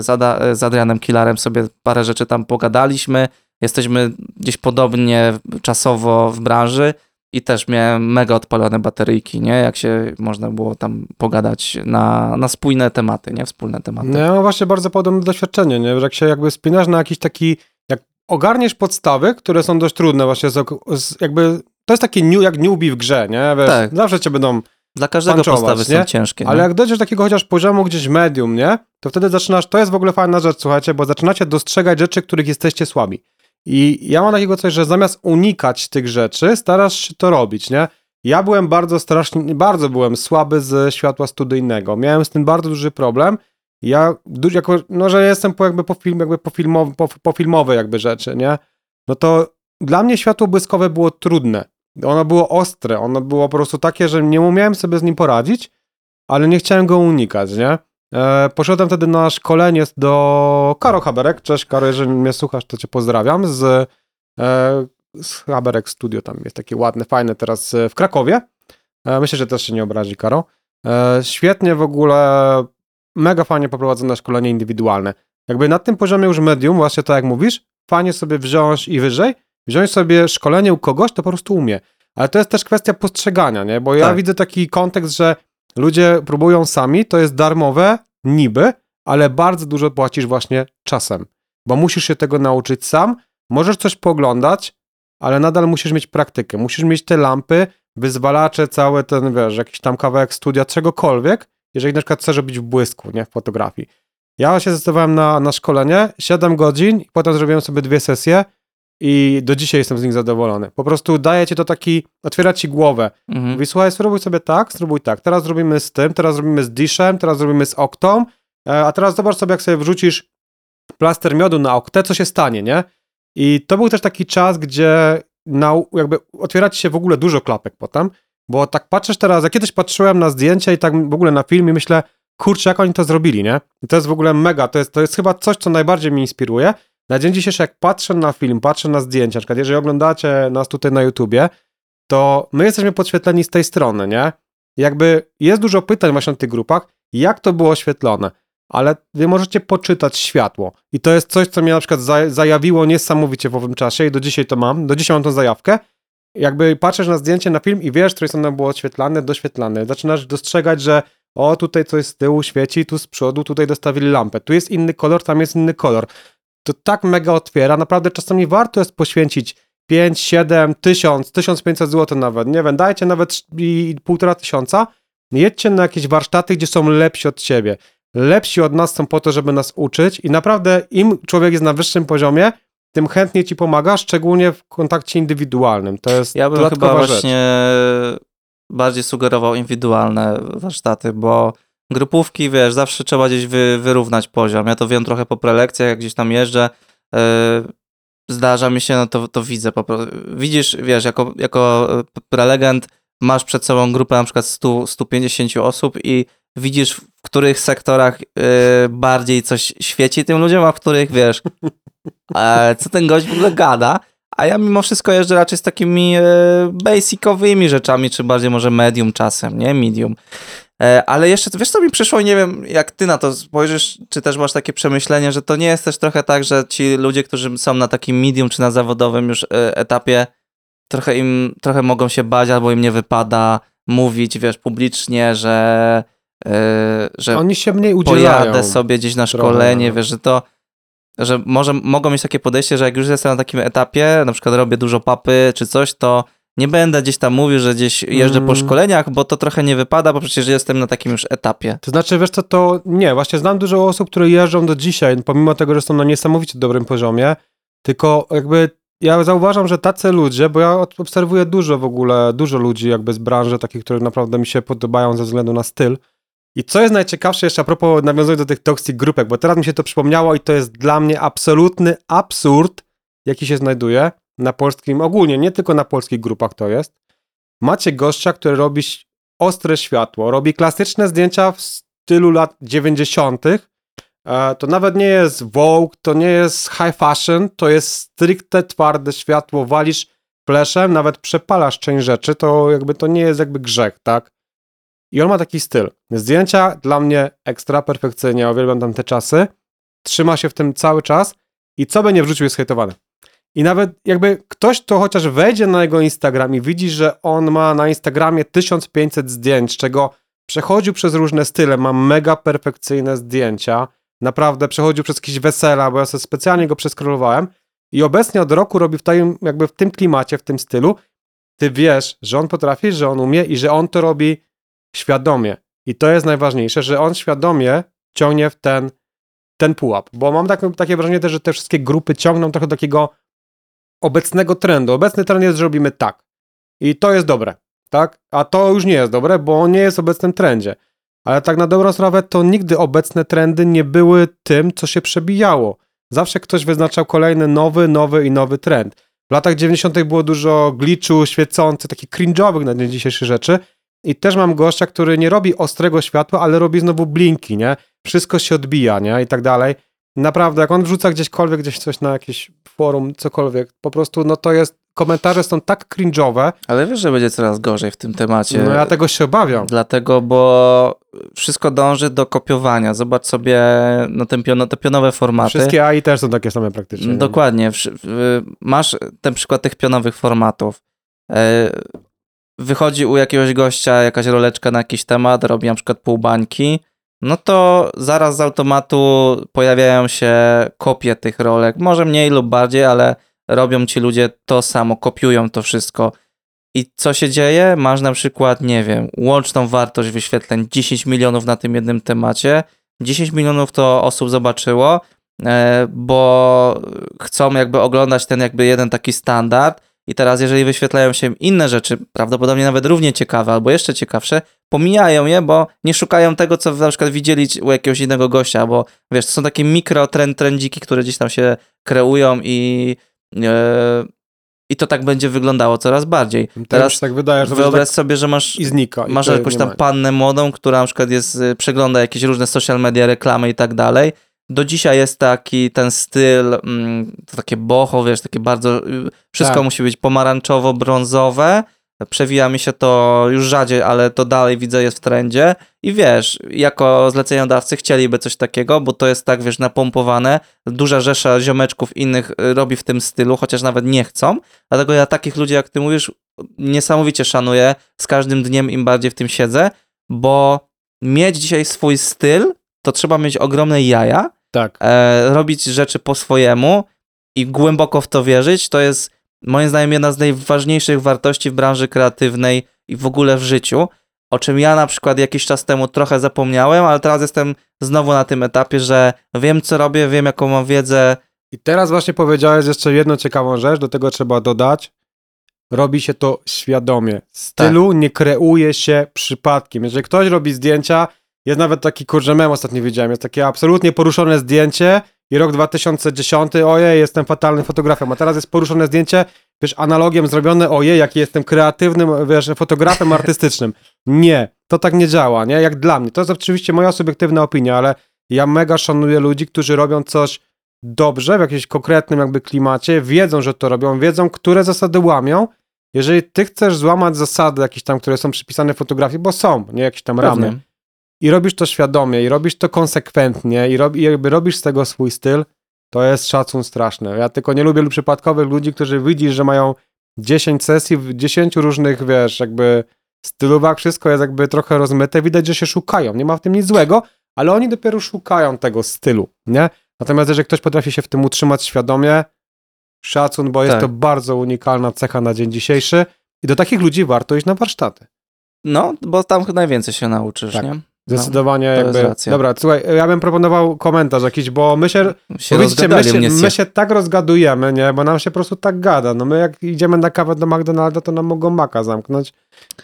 z, Ada, z Adrianem Killarem sobie parę rzeczy tam pogadaliśmy, jesteśmy gdzieś podobnie czasowo w branży i też miałem mega odpalone bateryjki, nie? Jak się można było tam pogadać na, na spójne tematy, nie? Wspólne tematy. No ja mam właśnie bardzo podobne doświadczenie, nie? Że jak się jakby spinasz na jakiś taki, jak ogarniesz podstawy, które są dość trudne właśnie, z, z jakby, to jest takie new, jak newbie w grze, nie? Wiesz, Tak. Zawsze cię będą, Dla każdego punchować, postawy są nie? ciężkie. ale nie? jak dojdziesz do takiego chociaż poziomu gdzieś medium, nie? To wtedy zaczynasz, to jest w ogóle fajna rzecz, słuchajcie, bo zaczynacie dostrzegać rzeczy, których jesteście słabi. I ja mam takiego coś, że zamiast unikać tych rzeczy, starasz się to robić, nie? Ja byłem bardzo strasznie, bardzo byłem słaby ze światła studyjnego. Miałem z tym bardzo duży problem. Ja, jako, no, że jestem po, jakby po, film, jakby po, filmow, po, po filmowe jakby rzeczy, nie? No to dla mnie światło błyskowe było trudne. Ono było ostre, ono było po prostu takie, że nie umiałem sobie z nim poradzić, ale nie chciałem go unikać, nie? E, poszedłem wtedy na szkolenie do Karo Haberek. Cześć Karo, jeżeli mnie słuchasz, to cię pozdrawiam. Z, e, z Haberek Studio, tam jest takie ładne, fajne teraz e, w Krakowie. E, myślę, że też się nie obrazi Karo. Świetnie w ogóle, mega fajnie poprowadzone szkolenie indywidualne. Jakby na tym poziomie już medium, właśnie tak jak mówisz, fajnie sobie wziąć i wyżej, wziąć sobie szkolenie u kogoś, to po prostu umie. Ale to jest też kwestia postrzegania, nie? Bo ja Tak. widzę taki kontekst, że ludzie próbują sami, to jest darmowe, niby, ale bardzo dużo płacisz właśnie czasem, bo musisz się tego nauczyć sam, możesz coś poglądać, ale nadal musisz mieć praktykę, musisz mieć te lampy, wyzwalacze, cały ten, wiesz, jakiś tam kawałek studia, czegokolwiek, jeżeli na przykład chcesz robić w błysku, nie, w fotografii. Ja się zdecydowałem na, na szkolenie, 7 godzin, potem zrobiłem sobie dwie sesje i do dzisiaj jestem z nich zadowolony. Po prostu daje ci to taki, otwiera ci głowę. Mhm. Mówi, słuchaj, spróbuj sobie tak, spróbuj tak. Teraz zrobimy z tym, teraz zrobimy z dishem, teraz zrobimy z oktą, e, a teraz zobacz sobie, jak sobie wrzucisz plaster miodu na oktę, co się stanie, nie? I to był też taki czas, gdzie nau- jakby otwiera ci się w ogóle dużo klapek potem, bo tak patrzysz teraz, ja kiedyś patrzyłem na zdjęcia i tak w ogóle na film i myślę, kurczę, jak oni to zrobili, nie? I to jest w ogóle mega, to jest, to jest chyba coś, co najbardziej mnie inspiruje. Na dzień dzisiejszy, jak patrzę na film, patrzę na zdjęcia, na przykład jeżeli oglądacie nas tutaj na YouTubie, to my jesteśmy podświetleni z tej strony, nie? Jakby jest dużo pytań właśnie na tych grupach, jak to było oświetlone, ale wy możecie poczytać światło. I to jest coś, co mnie na przykład za- zajawiło niesamowicie w owym czasie i do dzisiaj to mam, do dzisiaj mam tą zajawkę. Jakby patrzysz na zdjęcie, na film i wiesz, z której strony było oświetlane, doświetlane. Zaczynasz dostrzegać, że o, tutaj coś z tyłu świeci, tu z przodu, tutaj dostawili lampę, tu jest inny kolor, tam jest inny kolor. To tak mega otwiera, naprawdę czasami warto jest poświęcić 5, 7, 1000, 1500 zł nawet, nie wiem, dajcie nawet i półtora tysiąca, jedźcie na jakieś warsztaty, gdzie są lepsi od ciebie. Lepsi od nas są po to, żeby nas uczyć i naprawdę im człowiek jest na wyższym poziomie, tym chętnie ci pomaga, szczególnie w kontakcie indywidualnym. To jest Ja bym chyba rzecz. właśnie bardziej sugerował indywidualne warsztaty, bo grupówki, wiesz, zawsze trzeba gdzieś wy, wyrównać poziom. Ja to wiem trochę po prelekcjach, jak gdzieś tam jeżdżę, yy, zdarza mi się, no to, to widzę po prostu. Widzisz, wiesz, jako, jako e, prelegent masz przed sobą grupę na przykład 100, 150 osób i widzisz, w których sektorach yy, bardziej coś świeci tym ludziom, a w których, wiesz, co ten gość w ogóle gada, a ja mimo wszystko jeżdżę raczej z takimi e, basicowymi rzeczami, czy bardziej może medium czasem, nie? Medium. E, ale jeszcze, wiesz co mi przyszło, nie wiem jak ty na to spojrzysz, czy też masz takie przemyślenie, że to nie jest też trochę tak, że ci ludzie, którzy są na takim medium, czy na zawodowym już e, etapie, trochę im, trochę mogą się bać, albo im nie wypada mówić, wiesz, publicznie, że, że Oni się mniej udzielają. pojadę sobie gdzieś na trochę, szkolenie, no. wiesz, że to, że może mogą mieć takie podejście, że jak już jestem na takim etapie, na przykład robię dużo papy czy coś, to nie będę gdzieś tam mówił, że gdzieś jeżdżę po Mm. szkoleniach, bo to trochę nie wypada, bo przecież jestem na takim już etapie. To znaczy, wiesz co, to nie, właśnie znam dużo osób, które jeżdżą do dzisiaj, pomimo tego, że są na niesamowicie dobrym poziomie, tylko jakby ja zauważam, że tacy ludzie, bo ja obserwuję dużo w ogóle, dużo ludzi jakby z branży, takich, które naprawdę mi się podobają ze względu na styl. I co jest najciekawsze jeszcze a propos nawiązując do tych toxic grupek, bo teraz mi się to przypomniało i to jest dla mnie absolutny absurd, jaki się znajduje na polskim, ogólnie, nie tylko na polskich grupach to jest. Macie gościa, który robi ostre światło, robi klasyczne zdjęcia w stylu lat 90. E, To nawet nie jest Vogue, to nie jest high fashion, to jest stricte twarde światło, walisz fleszem, nawet przepalasz część rzeczy, to jakby to nie jest jakby grzech, tak? I on ma taki styl. Zdjęcia dla mnie ekstra perfekcyjnie, uwielbiam tam te czasy. Trzyma się w tym cały czas i co by nie wrzucił jest hejtowany. I nawet jakby ktoś, to chociaż wejdzie na jego Instagram i widzi, że on ma na Instagramie 1500 zdjęć, czego przechodził przez różne style, ma mega perfekcyjne zdjęcia, naprawdę przechodził przez jakieś wesela, bo ja sobie specjalnie go przeskrolowałem i obecnie od roku robi w tym, jakby w tym klimacie, w tym stylu, ty wiesz, że on potrafi, że on umie i że on to robi świadomie. I to jest najważniejsze, że on świadomie ciągnie w ten, ten pułap. Bo mam tak, takie wrażenie też, że te wszystkie grupy ciągną trochę do takiego obecnego trendu. Obecny trend jest, że robimy tak. I to jest dobre, tak? A to już nie jest dobre, bo nie jest w obecnym trendzie. Ale tak na dobrą sprawę, to nigdy obecne trendy nie były tym, co się przebijało. Zawsze ktoś wyznaczał kolejny nowy, nowy i nowy trend. W latach 90. było dużo glitchu, świecących, takich cringe'owych na dzień dzisiejszy rzeczy. I też mam gościa, który nie robi ostrego światła, ale robi znowu blinki, nie? Wszystko się odbija, nie? I tak dalej. Naprawdę, jak on wrzuca gdzieśkolwiek, gdzieś coś na jakieś forum, cokolwiek, po prostu, no to jest, komentarze są tak cringe'owe, Ale wiesz, że będzie coraz gorzej w tym temacie. no ja tego się obawiam. Dlatego, bo wszystko dąży do kopiowania. Zobacz sobie no, ten piono, te pionowe formaty. Wszystkie AI też są takie same praktycznie. nie? Dokładnie. Masz ten przykład tych pionowych formatów. Wychodzi u jakiegoś gościa jakaś roleczka na jakiś temat, robi na przykład pół bańki, no to zaraz z automatu pojawiają się kopie tych rolek. Może mniej lub bardziej, ale robią ci ludzie to samo, kopiują to wszystko. I co się dzieje? Masz na przykład, nie wiem, łączną wartość wyświetleń 10 milionów na tym jednym temacie. 10 milionów to osób zobaczyło, e, bo chcą jakby oglądać ten jakby jeden taki standard. I teraz, jeżeli wyświetlają się inne rzeczy, prawdopodobnie nawet równie ciekawe albo jeszcze ciekawsze, pomijają je, bo nie szukają tego, co na przykład widzieli u jakiegoś innego gościa, bo wiesz, to są takie mikro trend, trendziki, które gdzieś tam się kreują i, e, i to tak będzie wyglądało coraz bardziej. Teraz tak wydaje, że wyobraź tak sobie, że masz i znika. i masz jakąś tam pannę młodą, która na przykład jest, y, przegląda jakiees różne social media, reklamy i tak dalej. Do dzisiaj jest taki ten styl, mm, to takie boho, wiesz, takie bardzo, y, wszystko Tak. musi być pomarańczowo-brązowe. Przewija mi się to już rzadziej, ale to dalej widzę jest w trendzie. I wiesz, jako zleceniodawcy chcieliby coś takiego, bo to jest tak, wiesz, napompowane. Duża rzesza ziomeczków innych y, robi w tym stylu, chociaż nawet nie chcą. Dlatego ja takich ludzi, jak ty mówisz, niesamowicie szanuję. Z każdym dniem im bardziej w tym siedzę, bo mieć dzisiaj swój styl, to trzeba mieć ogromne jaja, Tak. e, robić rzeczy po swojemu i głęboko w to wierzyć, to jest moim zdaniem jedna z najważniejszych wartości w branży kreatywnej i w ogóle w życiu, o czym ja na przykład jakiś czas temu trochę zapomniałem, ale teraz jestem znowu na tym etapie, że wiem co robię, wiem jaką mam wiedzę, I teraz właśnie powiedziałeś jeszcze jedną ciekawą rzecz, do tego trzeba dodać. Robi się to świadomie. Stylu nie kreuje się przypadkiem. Jeżeli ktoś robi zdjęcia, jest nawet taki kurczę mem ostatnio widziałem, jest takie absolutnie poruszone zdjęcie i rok 2010, ojej, jestem fatalnym fotografem, a teraz jest poruszone zdjęcie, wiesz, analogiem zrobione, ojej, jaki jestem kreatywnym, wiesz, fotografem artystycznym. Nie, to tak nie działa, nie? Jak dla mnie. To jest oczywiście moja subiektywna opinia, ale ja mega szanuję ludzi, którzy robią coś dobrze, w jakimś konkretnym jakby klimacie, wiedzą, że to robią, wiedzą, które zasady łamią. Jeżeli ty chcesz złamać zasady jakieś tam, które są przypisane w fotografii, bo są, nie jakieś tam ramy, pewnie. I robisz to świadomie, i robisz to konsekwentnie, i, rob, i jakby robisz z tego swój styl, to jest szacun straszny. Ja tylko nie lubię przypadkowych ludzi, którzy widzisz, że mają 10 sesji w 10 różnych, wiesz, jakby stylówach, wszystko jest jakby trochę rozmyte, widać, że się szukają, nie ma w tym nic złego, ale oni dopiero szukają tego stylu, nie? Natomiast jeżeli ktoś potrafi się w tym utrzymać świadomie, szacun, bo jest Tak. to bardzo unikalna cecha na dzień dzisiejszy i do takich ludzi warto iść na warsztaty. No, bo tam najwięcej się nauczysz, Tak. nie? Zdecydowanie jest jakby. Dobra, słuchaj, ja bym proponował komentarz jakiś, bo my się, Się bo widzicie, my się, my się tak rozgadujemy, nie, bo nam się po prostu tak gada. No my jak idziemy na kawę do McDonalda, to nam mogą maka zamknąć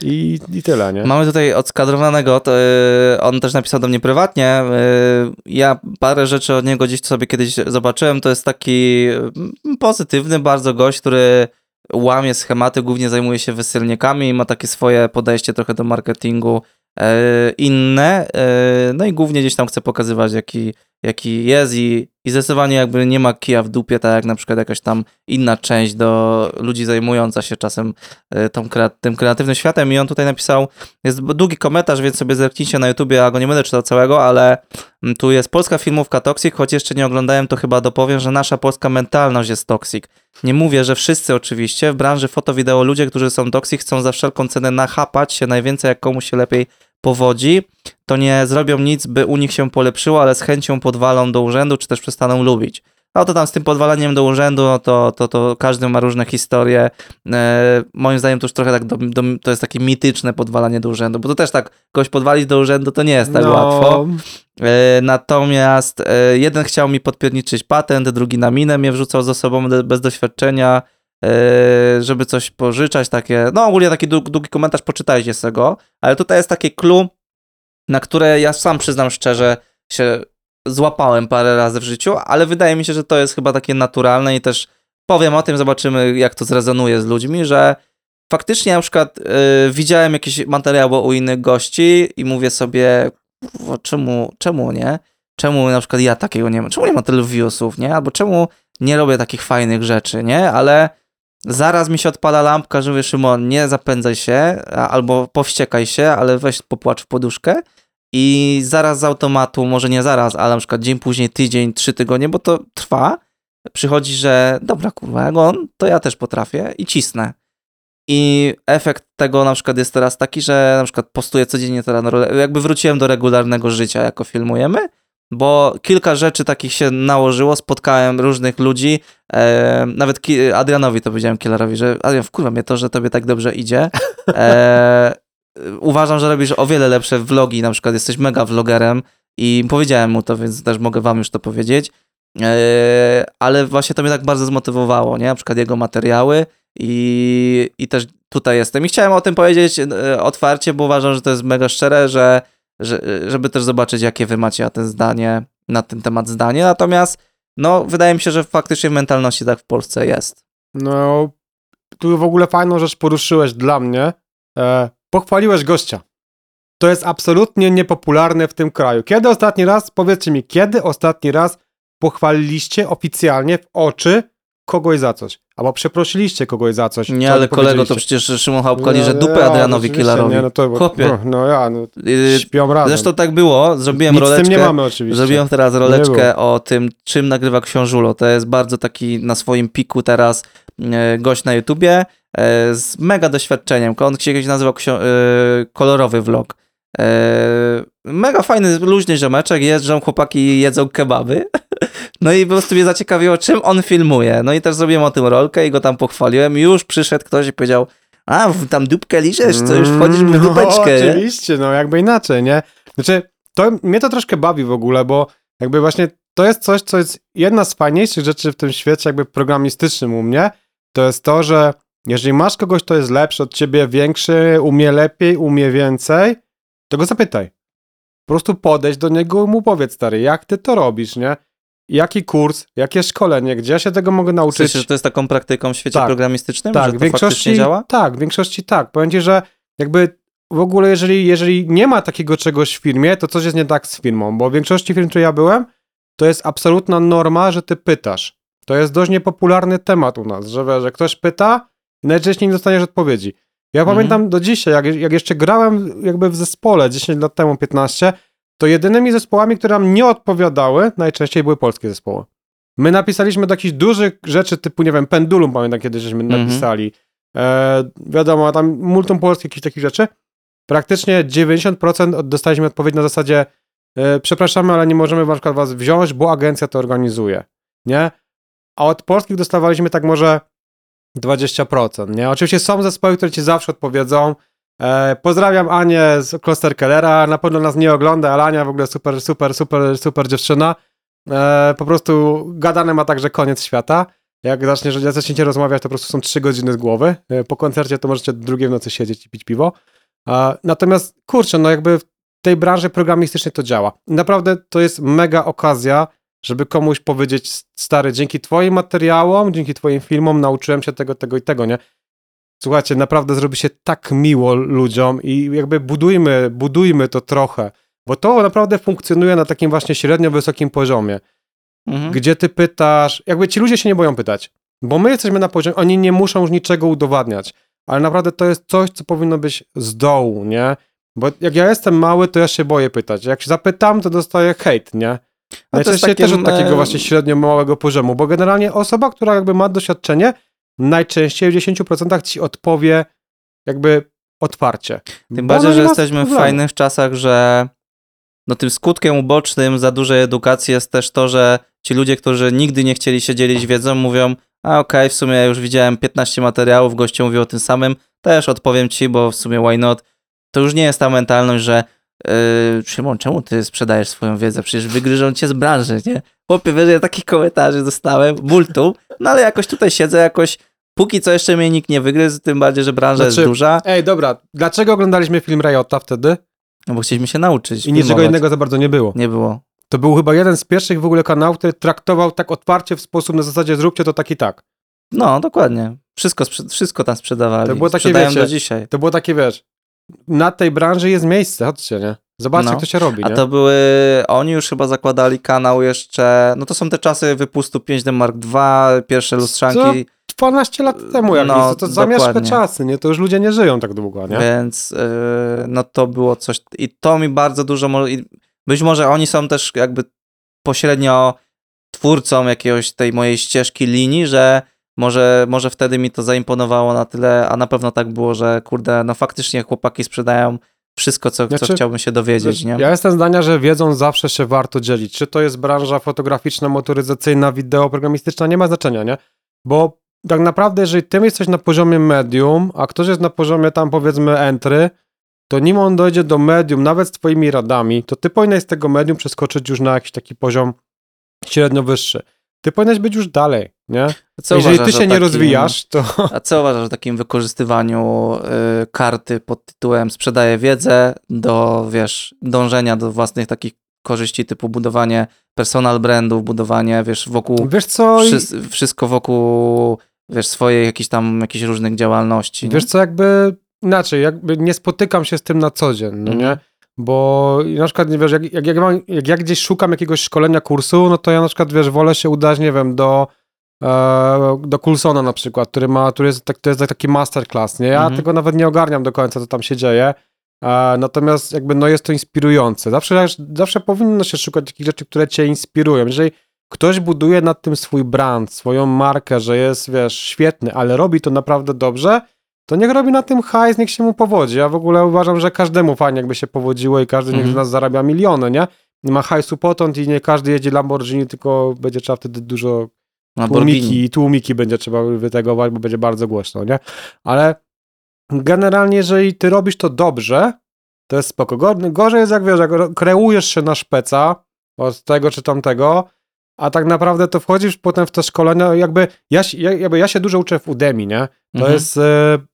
i, i tyle, nie? Mamy tutaj odskadrowanego, to, yy, on też napisał do mnie prywatnie. Yy, ja parę rzeczy od niego gdzieś sobie kiedyś zobaczyłem. To jest taki yy, pozytywny bardzo gość, który łamie schematy, głównie zajmuje się wysyłnikami i ma takie swoje podejście trochę do marketingu inne. Yy, no i głównie gdzieś tam chce pokazywać, jaki, jaki jest i, i zdecydowanie jakby nie ma kija w dupie, tak jak na przykład jakaś tam inna część do ludzi zajmująca się czasem y, tą, tym kreatywnym światem i on tutaj napisał, jest długi komentarz, więc sobie zerknijcie na YouTubie, ja go nie będę czytał całego, ale mm, tu jest polska filmówka Toxic, choć jeszcze nie oglądałem, to chyba dopowiem, że nasza polska mentalność jest toxic. Nie mówię, że wszyscy oczywiście, w branży foto-wideo ludzie, którzy są toxic, chcą za wszelką cenę nachapać się najwięcej, jak komuś się lepiej powodzi, to nie zrobią nic, by u nich się polepszyło, ale z chęcią podwalą do urzędu, czy też przestaną lubić. No to tam z tym podwalaniem do urzędu, no to, to, to każdy ma różne historie. E, moim zdaniem to już trochę tak, do, do, to jest takie mityczne podwalanie do urzędu, bo to też tak, kogoś podwalić do urzędu to nie jest tak no, łatwo. E, natomiast e, jeden chciał mi podpierniczyć patent, drugi na minę mnie wrzucał z osobą de- bez doświadczenia, żeby coś pożyczać, takie, no ogólnie taki dług, długi komentarz, poczytajcie z tego, ale tutaj jest takie clue, na które ja sam przyznam szczerze się złapałem parę razy w życiu, ale wydaje mi się, że to jest chyba takie naturalne i też powiem o tym, zobaczymy jak to zrezonuje z ludźmi, że faktycznie na przykład y, widziałem jakieś materiały u innych gości i mówię sobie, czemu, czemu nie? Czemu na przykład ja takiego nie mam? Czemu nie ma tylu viewsów, nie? Albo czemu nie robię takich fajnych rzeczy, nie? Ale zaraz mi się odpala lampka, że mówię, Szymon, nie zapędzaj się, albo powściekaj się, ale weź popłacz w poduszkę i zaraz z automatu, może nie zaraz, ale na przykład dzień później, tydzień, trzy tygodnie, bo to trwa, przychodzi, że dobra, kurwa, jak on, to ja też potrafię i cisnę. I efekt tego na przykład jest teraz taki, że na przykład postuję codziennie teraz, jakby wróciłem do regularnego życia, jako filmujemy, bo kilka rzeczy takich się nałożyło, spotkałem różnych ludzi, e, nawet ki- Adrianowi to powiedziałem Killerowi, że Adrian, wkurwa mnie to, że tobie tak dobrze idzie. E, uważam, że robisz o wiele lepsze vlogi, na przykład jesteś mega vlogerem i powiedziałem mu to, więc też mogę wam już to powiedzieć. E, ale właśnie to mnie tak bardzo zmotywowało, nie? Na przykład jego materiały i, i też tutaj jestem. I chciałem o tym powiedzieć e, otwarcie, bo uważam, że to jest mega szczere, że, że, żeby też zobaczyć, jakie wy macie na ten zdanie, na ten temat zdanie. Natomiast no, wydaje mi się, że faktycznie w mentalności tak w Polsce jest. No, tu w ogóle fajną rzecz poruszyłeś dla mnie. E, pochwaliłeś gościa. To jest absolutnie niepopularne w tym kraju. Kiedy ostatni raz, powiedzcie mi, kiedy ostatni raz pochwaliliście oficjalnie w oczy kogoś za coś? Albo przeprosiliście kogoś za coś? Nie, ale kolego, to przecież Szymon Chałupka No, liże no, dupę ja, Adrianowi Killarowi. Nie, no to, Chłopie. No, no ja, no, Yy, śpią razem. Zresztą tak było, zrobiłem Nic z roleczkę. tym nie mamy oczywiście. Zrobiłem teraz roleczkę o tym, czym nagrywa Książulo. To jest bardzo taki na swoim piku teraz e, gość na YouTubie e, z mega doświadczeniem. On się kiedyś nazywał kolorowy vlog. Mega fajny, luźny ziomeczek, jeżdżą chłopaki jedzą kebaby. No i po prostu mnie zaciekawiło, czym on filmuje. No i też zrobiłem o tym rolkę i go tam pochwaliłem. Już przyszedł ktoś i powiedział, a w- tam dupkę liżesz, co już wchodzisz w Mm, dupeczkę. No, nie? oczywiście, no jakby inaczej, nie? Znaczy, to, mnie to troszkę bawi w ogóle, bo jakby właśnie to jest coś, co jest jedna z fajniejszych rzeczy w tym świecie jakby programistycznym u mnie, to jest to, że jeżeli masz kogoś, kto jest lepszy od ciebie, większy, umie lepiej, umie więcej, to go zapytaj. Po prostu podejdź do niego i mu powiedz, stary, jak ty to robisz, nie? Jaki kurs, jakie szkolenie, gdzie ja się tego mogę W nauczyć? sensie, że to jest taką praktyką w świecie Tak. programistycznym, Tak, że w to większości faktycznie działa? tak, w większości tak. Powiem ci, że jakby w ogóle jeżeli, jeżeli nie ma takiego czegoś w firmie, to coś jest nie tak z firmą, bo w większości firm, które ja byłem, to jest absolutna norma, że ty pytasz. To jest dość niepopularny temat u nas, że, że ktoś pyta i najczęściej nie dostaniesz odpowiedzi. Ja Mhm. pamiętam do dzisiaj, jak, jak jeszcze grałem jakby w zespole 10 lat temu, 15, to jedynymi zespołami, które nam nie odpowiadały, najczęściej były polskie zespoły. My napisaliśmy do jakichś dużych rzeczy typu, nie wiem, Pendulum pamiętam kiedyś, żeśmy Mhm. napisali. E, wiadomo, tam multum polskich jakichś takich rzeczy. Praktycznie 90% od- dostaliśmy odpowiedź na zasadzie e, przepraszamy, ale nie możemy na przykład was wziąć, bo agencja to organizuje, nie? A od polskich dostawaliśmy tak może 20%, nie? Oczywiście są zespoły, które ci zawsze odpowiedzą. E, pozdrawiam Anię z Kloster Kellera, na pewno nas nie ogląda, ale Ania w ogóle super, super, super, super dziewczyna. E, po prostu gadane ma także koniec świata. Jak zaczniesz, zaczniecie rozmawiać, to po prostu są trzy godziny z głowy. E, Po koncercie to możecie do drugiej w nocy siedzieć i pić piwo. Natomiast, kurczę, no jakby w tej branży programistycznej to działa. Naprawdę to jest mega okazja, żeby komuś powiedzieć, stary, dzięki twoim materiałom, dzięki twoim filmom nauczyłem się tego, tego i tego, nie? Słuchajcie, naprawdę zrobi się tak miło ludziom i jakby budujmy, budujmy to trochę, bo to naprawdę funkcjonuje na takim właśnie średnio wysokim poziomie Mhm. gdzie ty pytasz, jakby ci ludzie się nie boją pytać, bo my jesteśmy na poziomie, oni nie muszą już niczego udowadniać, ale naprawdę to jest coś, co powinno być z dołu, nie? Bo jak ja jestem mały, to ja się boję pytać. Jak się zapytam, to dostaję hejt, nie? No to jest Najczęściej też od takim, takiego właśnie średnio małego poziomu, bo generalnie osoba, która jakby ma doświadczenie, najczęściej w 10% ci odpowie jakby otwarcie. Tym bardziej, ona że jesteśmy w fajnych czasach, że no tym skutkiem ubocznym za dużej edukacji jest też to, że ci ludzie, którzy nigdy nie chcieli się dzielić wiedzą, mówią, a okej, w sumie ja już widziałem 15 materiałów, goście mówią o tym samym, też odpowiem ci, bo w sumie why not? To już nie jest ta mentalność, że yy, Szymon, czemu ty sprzedajesz swoją wiedzę? Przecież wygryżą cię z branży, nie? Chłopie, wiesz, ja takich komentarzy dostałem, multum, no ale jakoś tutaj siedzę, jakoś póki co jeszcze mnie nikt nie wygryzł, tym bardziej, że branża Znaczy, jest duża, Ej, dobra, dlaczego oglądaliśmy film Riota wtedy? no bo chcieliśmy się nauczyć. I niczego innego za bardzo nie było. Nie było. To był chyba jeden z pierwszych w ogóle kanałów, który traktował tak otwarcie w sposób na zasadzie zróbcie to tak i tak. No, dokładnie. Wszystko, wszystko tam sprzedawali. To było takie, Sprzedają wiecie, do dzisiaj. To było takie, wiesz, na tej branży jest miejsce, chodźcie, nie? Zobaczcie, No. się robi, A nie? to były, oni już chyba zakładali kanał jeszcze, no to są te czasy wypustu 5D Mark II, pierwsze lustrzanki, 12 lat temu, jak No, no, to, zamieszka czasy, nie? To już ludzie nie żyją tak długo, nie? więc yy, no to było coś, i to mi bardzo dużo, mo- i być może oni są też jakby pośrednio twórcą jakiegoś tej mojej ścieżki linii, że może, może wtedy mi to zaimponowało na tyle, a na pewno tak było, że kurde, no faktycznie chłopaki sprzedają wszystko, co, co Znaczy, chciałbym się dowiedzieć, nie? Ja jestem zdania, że wiedzą zawsze się warto dzielić. Czy to jest branża fotograficzna, motoryzacyjna, wideo, programistyczna, nie ma znaczenia, nie? Bo tak naprawdę, jeżeli ty jesteś na poziomie medium, a ktoś jest na poziomie tam powiedzmy entry, to nim on dojdzie do medium, nawet z twoimi radami, to ty powinieneś z tego medium przeskoczyć już na jakiś taki poziom średnio wyższy. Ty powinieneś być już dalej, nie? Jeżeli ty się nie takim- rozwijasz, to A co uważasz o takim wykorzystywaniu y, karty pod tytułem sprzedaję wiedzę do, wiesz, dążenia do własnych takich korzyści typu budowanie personal brandów, budowanie, wiesz, wokół, wiesz co, wszy, wszystko wokół, wiesz, swojej jakiejś tam, jakichś różnych działalności. nie? Wiesz co, jakby inaczej, jakby nie spotykam się z tym na co dzień, no Mhm. nie? Bo na przykład, nie wiesz, jak, jak, jak, mam, jak ja gdzieś szukam jakiegoś szkolenia kursu, no to ja na przykład, wiesz, wolę się udać, nie wiem, do, do Coulsona na przykład, który ma, który jest, tak, to jest taki masterclass, nie? Ja Mhm. tego nawet nie ogarniam do końca, co tam się dzieje, e, natomiast jakby, no jest to inspirujące. Zawsze, zawsze powinno się szukać takich rzeczy, które cię inspirują. Jeżeli ktoś buduje nad tym swój brand, swoją markę, że jest, wiesz, świetny, ale robi to naprawdę dobrze, to niech robi na tym hajs, niech się mu powodzi. Ja w ogóle uważam, że każdemu fajnie jakby się powodziło i każdy niech Mhm. z nas zarabia miliony, nie? Nie ma hajsu potąd i nie każdy jedzie Lamborghini, tylko będzie trzeba wtedy dużo. Tłumiki, tłumiki będzie trzeba wytegować, bo będzie bardzo głośno, nie? Ale generalnie, jeżeli ty robisz to dobrze, to jest spoko. Go- Gorzej jest, jak wiesz, jak kreujesz się na szpeca od tego czy tamtego, a tak naprawdę to wchodzisz potem w te szkolenia, jakby ja, jakby ja się dużo uczę w Udemy, nie? To Mhm. jest, e,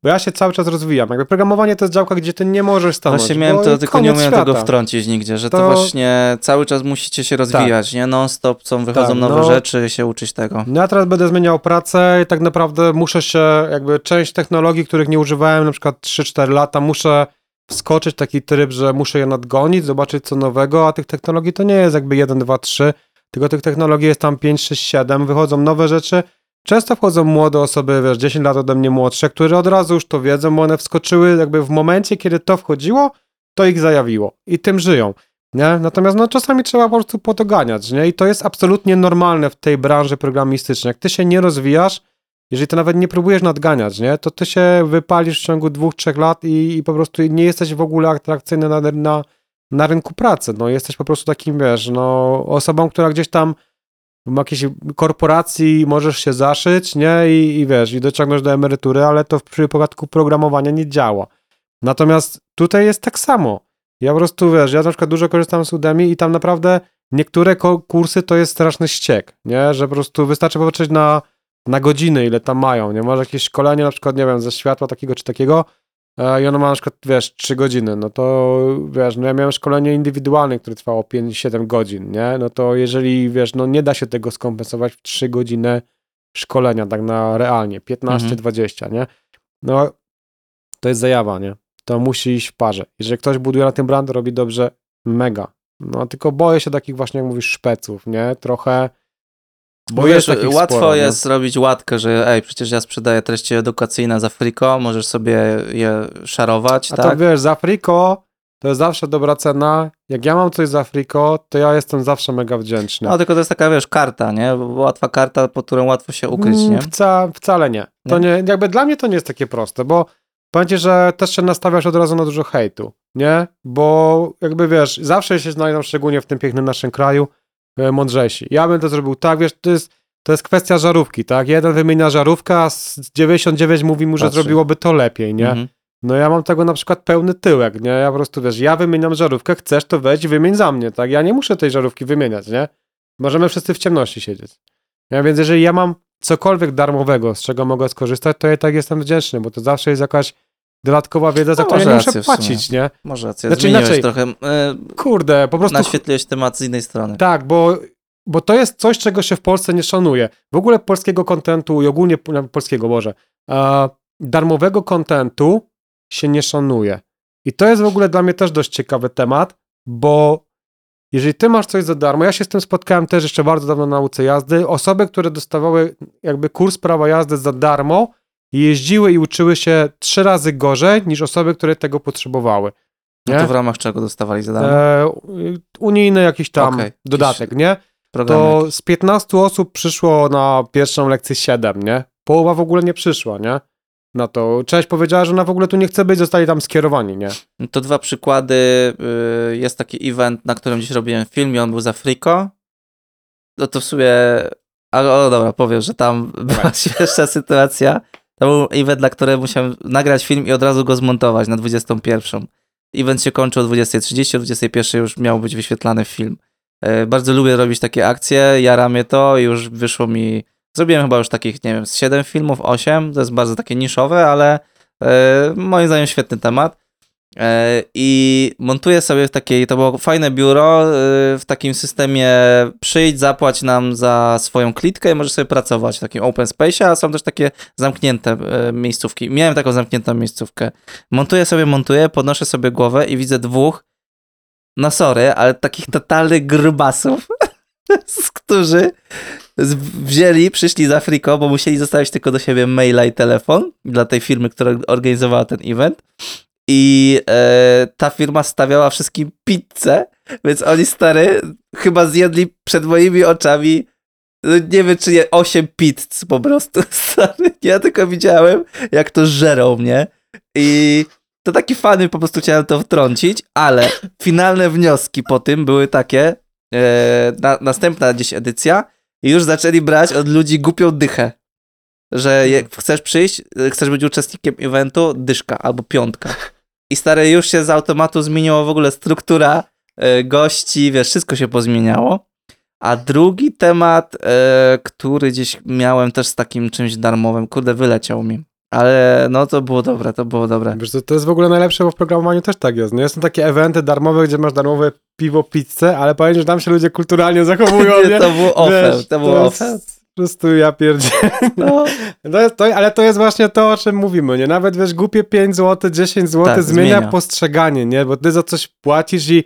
bo ja się cały czas rozwijam. Jakby programowanie to jest działka, gdzie ty nie możesz stanąć. Właśnie miałem to, tylko nie umiem tego wtrącić nigdzie, że to, To- właśnie cały czas musicie się rozwijać, nie? Non-stop są, wychodzą Tak, nowe no. rzeczy, się uczyć tego. No Ja teraz będę zmieniał pracę i tak naprawdę muszę się, jakby część technologii, których nie używałem, na przykład 3-4 lata, muszę wskoczyć w taki tryb, że muszę je nadgonić, zobaczyć co nowego, a tych technologii to nie jest jakby 1, 2, 3, tylko tych technologii jest tam 5, 6, 7, wychodzą nowe rzeczy. Często wchodzą młode osoby, wiesz, 10 lat ode mnie młodsze, które od razu już to wiedzą, bo one wskoczyły jakby w momencie, kiedy to wchodziło, to ich zajawiło i tym żyją. Nie? Natomiast no, czasami trzeba po prostu podoganiać, nie? I to jest absolutnie normalne w tej branży programistycznej. Jak ty się nie rozwijasz, jeżeli ty nawet nie próbujesz nadganiać, nie? To ty się wypalisz w ciągu dwóch, trzech lat i, i po prostu nie jesteś w ogóle atrakcyjny na, na, na rynku pracy. No, jesteś po prostu takim, wiesz, no, osobą, która gdzieś tam w jakiejś korporacji możesz się zaszyć, nie? I, i wiesz, i dociągnąć do emerytury, ale to w przypadku programowania nie działa. Natomiast tutaj jest tak samo. Ja po prostu, wiesz, ja na przykład dużo korzystam z Udemy i tam naprawdę niektóre kursy to jest straszny ściek, nie? Że po prostu wystarczy popatrzeć na, na godziny, ile tam mają, nie? Masz jakieś szkolenie na przykład, nie wiem, ze światła takiego czy takiego i ono ma na przykład, wiesz, 3 godziny, no to, wiesz, no ja miałem szkolenie indywidualne, które trwało 5-7 godzin, nie? No to jeżeli, wiesz, no nie da się tego skompensować w 3 godziny szkolenia, tak na realnie, 15-20, nie? No, to jest zajawa, nie? To musi iść w parze. Jeżeli ktoś buduje na tym brand, robi dobrze, mega. No, tylko boję się takich właśnie, jak mówisz, szpeców, nie? Trochę... Bo Bo wiesz, łatwo sporo, jest zrobić łatkę, że ej, przecież ja sprzedaję treści edukacyjne za friko, możesz sobie je szarować, A tak? to wiesz, za friko to jest zawsze dobra cena. Jak ja mam coś za friko, to ja jestem zawsze mega wdzięczny. No tylko to jest taka, wiesz, karta, nie? Łatwa karta, pod którą łatwo się ukryć, nie? Mm, Wca, wcale nie. To nie. Jakby dla mnie to nie jest takie proste, bo ci, że też się nastawiasz od razu na dużo hejtu, nie? Bo jakby wiesz, zawsze się znajdą, szczególnie w tym pięknym naszym kraju, mądrzejsi. Ja bym to zrobił tak, wiesz, to jest, to jest kwestia żarówki, tak? Jeden wymienia żarówkę, a z 99 mówi mu, że Patrzy. zrobiłoby to lepiej, nie? Mhm. No ja mam tego na przykład pełny tyłek, nie? Ja po prostu, wiesz, ja wymieniam żarówkę, chcesz to weź wymień za mnie, tak? Ja nie muszę tej żarówki wymieniać, nie? Możemy wszyscy w ciemności siedzieć. Ja, więc jeżeli ja mam cokolwiek darmowego, z czego mogę skorzystać, to ja i tak jestem wdzięczny, bo to zawsze jest jakaś dodatkowa wiedza, za No, którą ja nie muszę płacić, nie? Może rację, Znaczy zmieniłeś inaczej- trochę, e, Kurde, po prostu... naświetliłeś temat z innej strony. Tak, bo, bo to jest coś, czego się w Polsce nie szanuje. W ogóle polskiego kontentu i ogólnie polskiego, Boże, e, darmowego kontentu się nie szanuje. I to jest w ogóle dla mnie też dość ciekawy temat, bo jeżeli ty masz coś za darmo, ja się z tym spotkałem też jeszcze bardzo dawno na nauce jazdy, osoby, które dostawały jakby kurs prawa jazdy za darmo, jeździły i uczyły się trzy razy gorzej niż osoby, które tego potrzebowały. No Nie? to w ramach czego dostawali za darmo? E, unijny jakiś tam Okej, dodatek, jakiś nie? To z 15 osób przyszło na pierwszą lekcję 7, nie? Połowa w ogóle nie przyszła, nie? Na to. Cześć powiedziała, że ona w ogóle tu nie chce być, zostali tam skierowani, nie? No To dwa przykłady. y, Jest taki event, na którym dziś robiłem film i on był za Frico. No to w sumie... Ale o dobra, powiem, że tam była śmieszna sytuacja. To był event, na którym musiałem nagrać film i od razu go zmontować na 21. Event się kończył o 20.30, o 21.00 już miał być wyświetlany film. Y, Bardzo lubię robić takie akcje, jara mnie to już wyszło mi... Zrobiłem chyba już takich, nie wiem, z 7 filmów, 8. To jest bardzo takie niszowe, ale y, moim zdaniem świetny temat. E, I montuję sobie w takiej, to było fajne biuro, y, w takim systemie przyjdź, zapłać nam za swoją klitkę i możesz sobie pracować w takim open space, a są też takie zamknięte e, miejscówki. Miałem taką zamkniętą miejscówkę. Montuję sobie, montuję, podnoszę sobie głowę i widzę dwóch, no sorry, ale takich totalnych grubasów, którzy wzięli, przyszli z Afriko, bo musieli zostawić tylko do siebie maila i telefon dla tej firmy, która organizowała ten event. I e, ta firma stawiała wszystkim pizzę, więc oni stary chyba zjedli przed moimi oczami no nie wiem czy nie, 8 pizz po prostu, stary. Ja tylko widziałem, jak to żerą mnie i to taki fany, po prostu chciałem to wtrącić, ale finalne wnioski po tym były takie, e, na, następna gdzieś edycja już zaczęli brać od ludzi głupią dychę. Że chcesz przyjść, chcesz być uczestnikiem eventu, dyszka albo piątka. I stary, już się z automatu zmieniła w ogóle struktura e, gości, wiesz, wszystko się pozmieniało. A drugi temat, e, który gdzieś miałem też z takim czymś darmowym, kurde, wyleciał mi. Ale no to było dobre, to było dobre. Wiesz, to, to jest w ogóle najlepsze, bo w programowaniu też tak jest. No są takie eventy darmowe, gdzie masz darmowe piwo, pizzę, ale powiem, że tam się ludzie kulturalnie zachowują, nie? Nie, to był offer, to był offer. Po prostu ja pierdzielę. No, jest to, ale to jest właśnie to, o czym mówimy, nie? Nawet, wiesz, głupie 5 zł, 10 zł Tak, zmienia, zmienia. postrzeganie, nie? Bo ty za coś płacisz i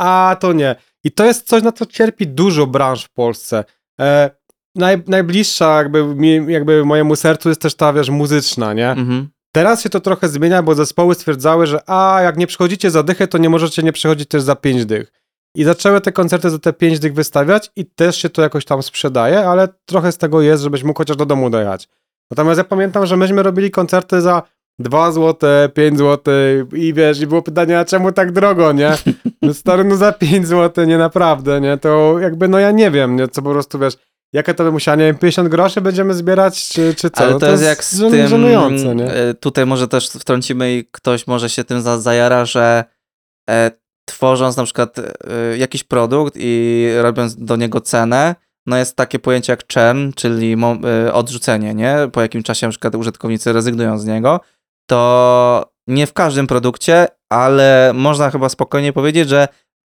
a, to nie. I to jest coś, na co cierpi dużo branż w Polsce. E, naj, najbliższa jakby, mi, jakby mojemu sercu jest też ta, wiesz, muzyczna, nie? mhm. Teraz się to trochę zmienia, bo zespoły stwierdzały, że a, jak nie przychodzicie za dychę, to nie możecie nie przychodzić też za 5 dych. I zaczęły te koncerty za te 5 dych wystawiać i też się to jakoś tam sprzedaje, ale trochę z tego jest, żebyś mógł chociaż do domu dojechać. Natomiast ja pamiętam, że myśmy robili koncerty za 2 zł, 5 zł i wiesz, i było pytanie, a czemu tak drogo, nie? No stary, no za 5 zł, nie naprawdę, nie? To jakby, no ja nie wiem, nie? Co po prostu, wiesz, jakie to by musiało, nie wiem, 50 groszy będziemy zbierać, czy, czy co? Ale No to, jest jak z żen- tym, żenujące, nie? e, tutaj może też wtrącimy i ktoś może się tym za, zajara, że e, tworząc na przykład e, jakiś produkt i robiąc do niego cenę, no jest takie pojęcie jak churn, czyli e, odrzucenie, nie? Po jakim czasie na przykład użytkownicy rezygnują z niego, to nie w każdym produkcie, ale można chyba spokojnie powiedzieć, że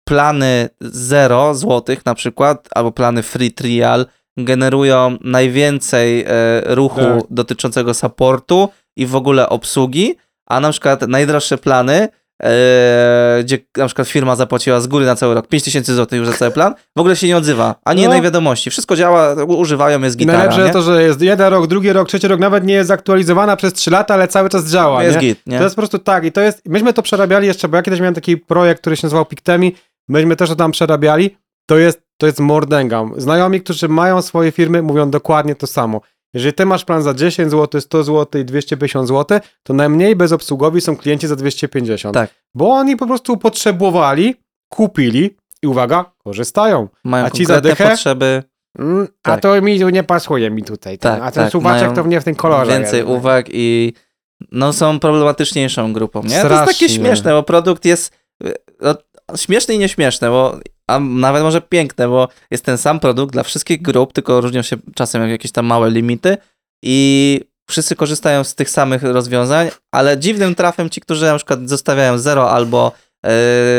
plany 0 złotych na przykład, albo plany free trial generują najwięcej e, ruchu Tak. dotyczącego supportu i w ogóle obsługi, a na przykład najdroższe plany, gdzie na przykład firma zapłaciła z góry na cały rok 5000 zł już za cały plan, w ogóle się nie odzywa, ani No. jednej wiadomości. Wszystko działa, używają, jest gitara, najlepsze nie? to, że jest jeden rok, drugi rok, trzeci rok, nawet nie jest zaktualizowana przez trzy lata, ale cały czas działa, jest nie? git, nie? To jest po prostu tak i to jest, myśmy to przerabiali jeszcze, bo ja kiedyś miałem taki projekt, który się nazywał Pictemi, myśmy też to tam przerabiali, to jest, to jest mordęga. Znajomi, którzy mają swoje firmy, mówią dokładnie to samo. Jeżeli ty masz plan za 10 zł, 100 zł i 250 zł, to najmniej bezobsługowi są klienci za 250. Tak. Bo oni po prostu potrzebowali, kupili i uwaga, korzystają. Mają a ci za dychę? potrzeby, Mm, A Tak. to mi nie pasuje mi tutaj. ten, Tak, a ten tak, suwaczek to nie w tym kolorze. więcej jest. uwag i no są problematyczniejszą grupą, nie? To jest takie śmieszne, bo produkt jest y, no, śmieszny i nieśmieszny, bo a nawet może piękne, bo jest ten sam produkt dla wszystkich grup, tylko różnią się czasem jakieś tam małe limity i wszyscy korzystają z tych samych rozwiązań, ale dziwnym trafem ci, którzy na przykład zostawiają zero albo e,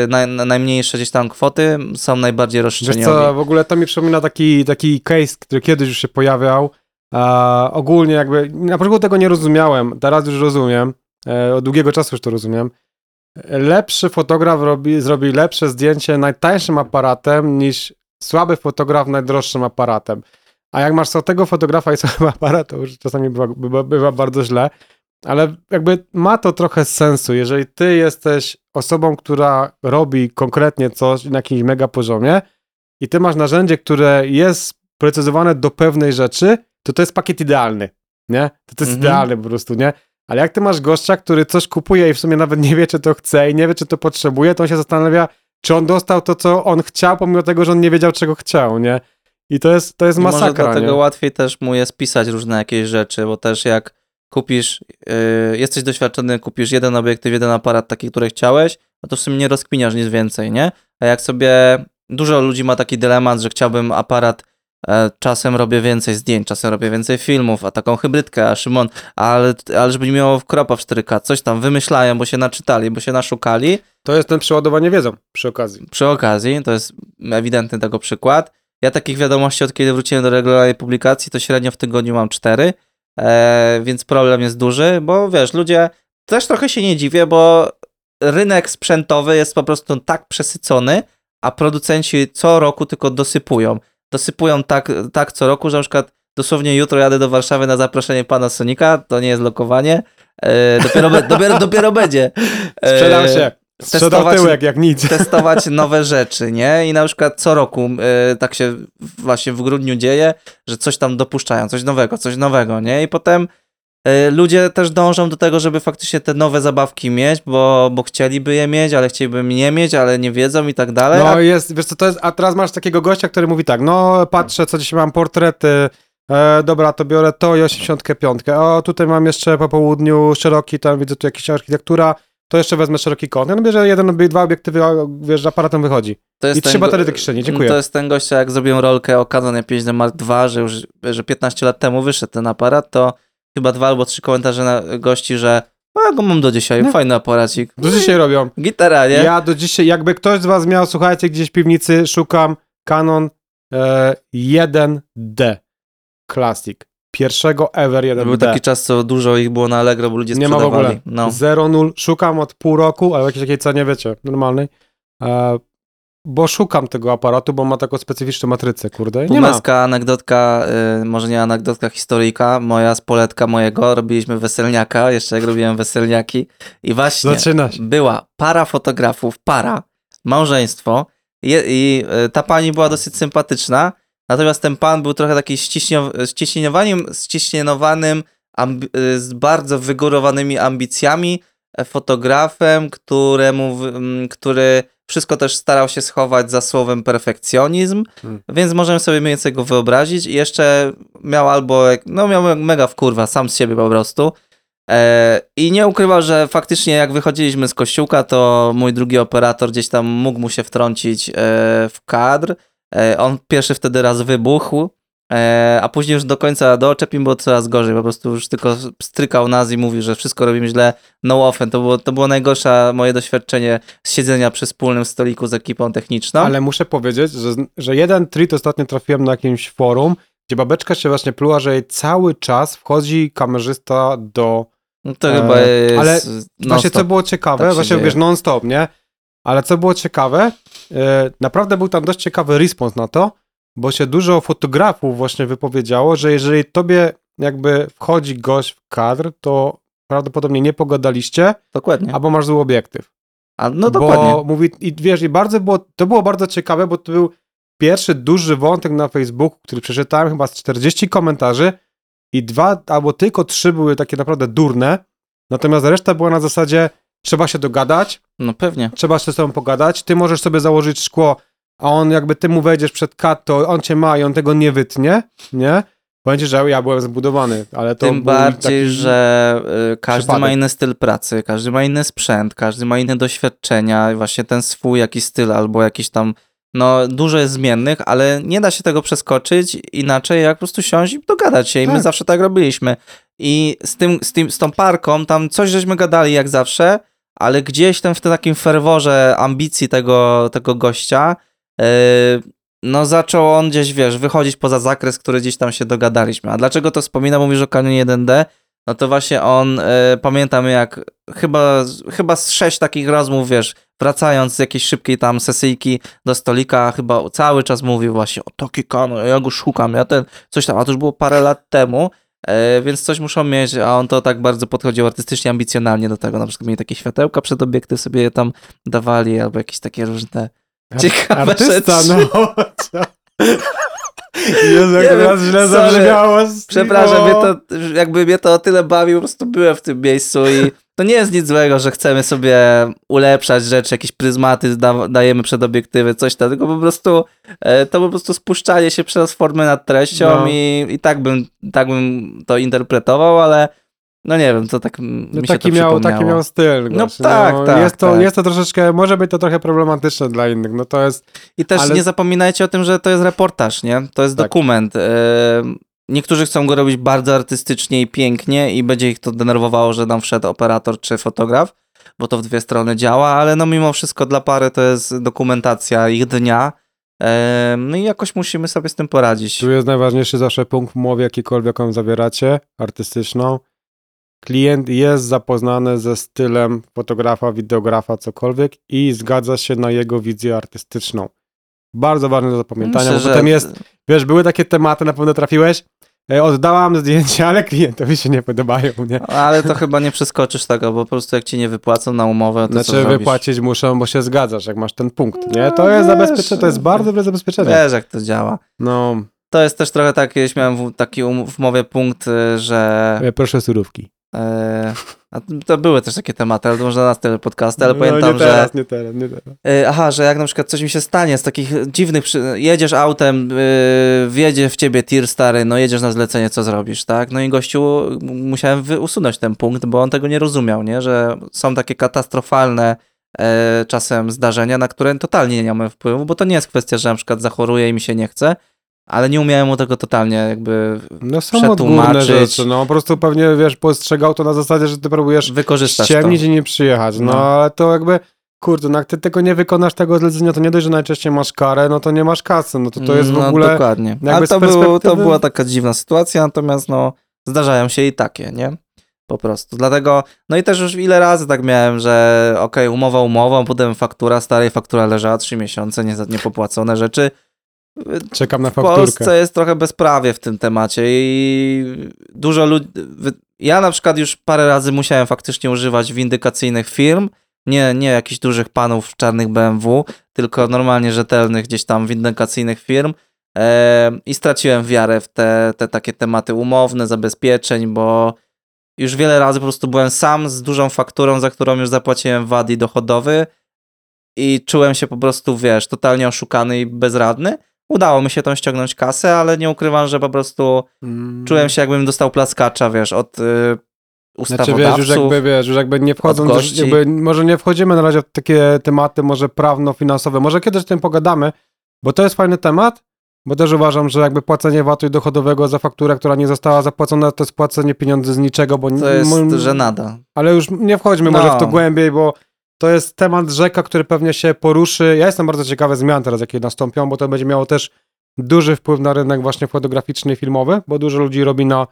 naj, na- najmniejsze gdzieś tam kwoty są najbardziej Wiesz co, roszczeniowi. w ogóle to mi przypomina taki, taki case, który kiedyś już się pojawiał. A, ogólnie jakby, na początku tego nie rozumiałem, teraz już rozumiem, e, od długiego czasu już to rozumiem. Lepszy fotograf robi, zrobi lepsze zdjęcie najtańszym aparatem niż słaby fotograf najdroższym aparatem. A jak masz słabego fotografa i słaby aparat, to już czasami bywa, bywa, bywa bardzo źle. Ale jakby ma to trochę sensu, jeżeli ty jesteś osobą, która robi konkretnie coś na jakimś mega poziomie i ty masz narzędzie, które jest precyzowane do pewnej rzeczy, to to jest pakiet idealny, nie? To, to jest Mhm. idealny po prostu, nie? Ale jak ty masz gościa, który coś kupuje i w sumie nawet nie wie, czy to chce i nie wie, czy to potrzebuje, to on się zastanawia, czy on dostał to, co on chciał, pomimo tego, że on nie wiedział, czego chciał, nie? I to jest, to jest I Może masakra, dlatego nie? łatwiej też mu jest pisać różne jakieś rzeczy, bo też jak kupisz, yy, jesteś doświadczony, kupisz jeden obiektyw, jeden aparat taki, który chciałeś, no to w sumie nie rozkminiasz nic więcej, nie? A jak sobie, dużo ludzi ma taki dylemat, że chciałbym aparat, czasem robię więcej zdjęć, czasem robię więcej filmów, a taką hybrydkę, a Szymon, ale, ale żeby nie miało kropa w 4K, coś tam wymyślają, bo się naczytali, bo się naszukali, To jest ten przeładowanie wiedzą przy okazji. przy okazji, to jest ewidentny tego przykład. Ja takich wiadomości od kiedy wróciłem do regularnej publikacji, to średnio w tygodniu mam cztery, e, więc problem jest duży, bo wiesz, ludzie też trochę się nie dziwię, bo rynek sprzętowy jest po prostu tak przesycony, a producenci co roku tylko dosypują. Dosypują tak, tak co roku, że na przykład dosłownie jutro jadę do Warszawy na zaproszenie pana Sonika, to nie jest lokowanie, e, dopiero, be- dopiero, dopiero będzie. E, Sprzedał się. Sprzedał testować- tyłek jak nic. testować nowe rzeczy, nie? I na przykład co roku y, tak się właśnie w grudniu dzieje, że coś tam dopuszczają, coś nowego, coś nowego, nie? I potem ludzie też dążą do tego, żeby faktycznie te nowe zabawki mieć, bo, bo chcieliby je mieć, ale chcieliby nie mieć, ale nie wiedzą i tak dalej. No jest, wiesz co to jest, a teraz masz takiego gościa, który mówi tak, no patrzę, co dzisiaj mam, portrety, e, dobra, to biorę to i 85. O, tutaj mam jeszcze po południu szeroki, tam widzę tu jakaś architektura, to jeszcze wezmę szeroki kąt. Ja no bierze jeden, dwa obiektywy, a, wiesz, aparatem wychodzi. to jest i trzy baterie do kieszeni, dziękuję. To jest ten gościa, jak zrobiłem rolkę o Canonie 5D Mark II, że już że 15 lat temu wyszedł ten aparat, to chyba dwa albo trzy komentarze na gości, że a ja go mam do dzisiaj, No. fajny aparacik. Do dzisiaj robią. Gitara, nie? Ja do dzisiaj, jakby ktoś z was miał, słuchajcie, gdzieś w piwnicy, szukam Canon e, 1D Classic. Pierwszego ever 1D. Był taki czas, co dużo ich było na Allegro, bo ludzie Nie ma w sprzedawali. ogóle. No. 0,0. Szukam od pół roku, ale w jakiejś takiej cenie, wiecie, normalnej. E, bo szukam tego aparatu, bo ma taką specyficzną matrycę, kurde. Nie ma. Anegdotka, y, może nie anegdotka, historyjka, moja spoletka mojego, robiliśmy weselniaka, jeszcze jak robiłem weselniaki i właśnie Zaczynasz. była para fotografów, para, małżeństwo je, i y, ta pani była dosyć sympatyczna, natomiast ten pan był trochę taki ściśnio- ściśnienowanym ambi- y, z bardzo wygórowanymi ambicjami, e, fotografem, któremu, w- m, który wszystko też starał się schować za słowem perfekcjonizm, Hmm. więc możemy sobie mniej więcej go wyobrazić. I jeszcze miał albo, no miał mega wkurwa, sam z siebie po prostu. E, I nie ukrywał, że faktycznie jak wychodziliśmy z kościółka, to mój drugi operator gdzieś tam mógł mu się wtrącić e, w kadr. E, on pierwszy wtedy raz wybuchł, a później już do końca do oczepim było coraz gorzej. Po prostu już tylko strykał nas i mówił, że wszystko robimy źle. No offense. To było, to było najgorsze moje doświadczenie z siedzenia przy wspólnym stoliku z ekipą techniczną. Ale muszę powiedzieć, że, że jeden tweet ostatnio trafiłem na jakimś forum, gdzie babeczka się właśnie pluła, że jej cały czas wchodzi kamerzysta do No to E, chyba jest. ale. Właśnie co było ciekawe, Tak właśnie dzieje. wiesz, non-stop, nie? Ale co było ciekawe, e, naprawdę był tam dość ciekawy respons na to, bo się dużo fotografów właśnie wypowiedziało, że jeżeli tobie jakby wchodzi gość w kadr, to prawdopodobnie nie pogadaliście, Dokładnie. albo masz zły obiektyw. A, no dokładnie. Bo mówi, i wiesz, i bardzo było, to było bardzo ciekawe, bo to był pierwszy duży wątek na Facebooku, który przeczytałem chyba z 40 komentarzy i dwa albo tylko trzy były takie naprawdę durne, natomiast reszta była na zasadzie trzeba się dogadać, No pewnie. trzeba się z tobą pogadać, ty możesz sobie założyć szkło, a on jakby ty mu wejdziesz przed kat, to on cię ma i on tego nie wytnie, nie? Będzie, że ja byłem zbudowany, ale to Tym bardziej, że y, każdy przypadek. ma inny styl pracy, każdy ma inny sprzęt, każdy ma inne doświadczenia, właśnie ten swój jakiś styl albo jakiś tam. No, dużo jest zmiennych, ale nie da się tego przeskoczyć inaczej, jak po prostu siąść i dogadać się. I my Tak. zawsze tak robiliśmy. I z, tym, z, tym, z tą parką tam coś żeśmy gadali jak zawsze, ale gdzieś tam w tym takim ferworze ambicji tego, tego gościa, no zaczął on gdzieś, wiesz, wychodzić poza zakres, który gdzieś tam się dogadaliśmy. A dlaczego to wspomina, mówisz o kanionie 1D? No to właśnie on, yy, pamiętam jak chyba, chyba z sześć takich rozmów, wiesz, wracając z jakiejś szybkiej tam sesyjki do stolika, chyba cały czas mówił właśnie o taki kanon, ja go szukam, ja ten, coś tam, a to już było parę lat temu, E, więc coś muszą mieć, a on to tak bardzo podchodził artystycznie, ambicjonalnie do tego. Na przykład mieli takie światełka przed obiektyw sobie je tam dawali, albo jakieś takie różne ciekawe Artysta, rzeczy. no. Jezu, jak teraz źle zabrzmiało. Przepraszam, mnie to, jakby mnie to o tyle bawi, po prostu byłem w tym miejscu i to nie jest nic złego, że chcemy sobie ulepszać rzeczy, jakieś pryzmaty da, dajemy przed obiektywy, coś tam, tylko po prostu e, to po prostu spuszczanie się przez formę nad treścią No. i, i tak, bym, tak bym to interpretował, ale no nie wiem, to tak No mi taki, miał, taki miał styl. No gość, tak, tak, Jest to, tak. jest to troszeczkę, może być to trochę problematyczne dla innych. No to jest, I też Ale- nie zapominajcie o tym, że to jest reportaż, nie? To jest Tak. dokument. E, Niektórzy chcą go robić bardzo artystycznie i pięknie i będzie ich to denerwowało, że tam wszedł operator czy fotograf, bo to w dwie strony działa, ale no mimo wszystko dla pary to jest dokumentacja ich dnia. E, No i jakoś musimy sobie z tym poradzić. tu jest najważniejszy zawsze punkt w umowie, jakikolwiek ją zawieracie, artystyczną. Klient jest zapoznany ze stylem fotografa, wideografa, cokolwiek i zgadza się na jego wizję artystyczną. Bardzo ważne do zapamiętania, Myślę, bo że- potem jest, wiesz, były takie tematy, na pewno trafiłeś, e, oddałam zdjęcia, ale klientowi się nie podobają, nie? Ale to chyba nie przeskoczysz tego, bo po prostu jak ci nie wypłacą na umowę, to Znaczy wypłacić muszą, bo się zgadzasz, jak masz ten punkt, nie? No, To jest wiesz, zabezpieczenie, to jest bardzo dobre zabezpieczenie. Wiesz jak to działa. No, To jest też trochę tak, kiedyś miałem w- taki um- w umowie punkt, y, że e, proszę surówki. E, to były też takie tematy, ale to może na tyle podcasty, ale no, pamiętam, nie że. teraz, nie teraz, nie teraz. e, aha, że jak na przykład coś mi się stanie z takich dziwnych. Przy... Jedziesz autem, yy, wjedzie w ciebie tir stary, no jedziesz na zlecenie, co zrobisz, tak? No i gościu musiałem usunąć ten punkt, bo on tego nie rozumiał, nie? Że są takie katastrofalne e, czasem zdarzenia, na które totalnie nie mamy wpływu, bo to nie jest kwestia, że na przykład zachoruję i mi się nie chce, ale nie umiałem mu tego totalnie jakby No są przetłumaczyć. rzeczy, no po prostu pewnie, wiesz, postrzegał to na zasadzie, że ty próbujesz wykorzystać to. ściemnić i nie przyjechać, no, No. ale to jakby, kurde, no jak ty tego nie wykonasz tego zlecenia, to nie dość, że najczęściej masz karę, no to nie masz kasy, no to to jest w no, ogóle... Dokładnie. Ale to, było, to perspektywy- była taka dziwna sytuacja, natomiast no, zdarzają się i takie, nie? Po prostu. Dlatego, no i też już ile razy tak miałem, że okej, umowa umową, potem faktura, starej faktura leżała trzy miesiące, nie, niepopłacone rzeczy. Czekam na W fakturkę. Polsce jest trochę bezprawie w tym temacie i dużo ludzi. Ja na przykład już parę razy musiałem faktycznie używać windykacyjnych firm. Nie, nie jakichś dużych panów w czarnych BMW, tylko normalnie rzetelnych gdzieś tam windykacyjnych firm. E, I straciłem wiarę w te, te takie tematy umowne, zabezpieczeń, bo już wiele razy po prostu byłem sam z dużą fakturą, za którą już zapłaciłem wady dochodowy i czułem się po prostu, wiesz, totalnie oszukany i bezradny. Udało mi się tą ściągnąć kasę, ale nie ukrywam, że po prostu Mm. czułem się jakbym dostał plaskacza, wiesz, od y, Znaczy ustawodawców. wiesz, już jakby, wiesz, już jakby nie wchodząc, jakby, może nie wchodzimy na razie w takie tematy może prawno-finansowe, może kiedyś o tym pogadamy, bo to jest fajny temat, bo też uważam, że jakby płacenie VAT-u dochodowego za fakturę, która nie została zapłacona, to jest płacenie pieniędzy z niczego, bo... To jest m- żenada. Ale już nie wchodźmy No. może w to głębiej, bo to jest temat rzeka, który pewnie się poruszy. Ja jestem bardzo ciekawy zmian teraz, jakie nastąpią, bo to będzie miało też duży wpływ na rynek właśnie fotograficzny i filmowy, bo dużo ludzi robi na...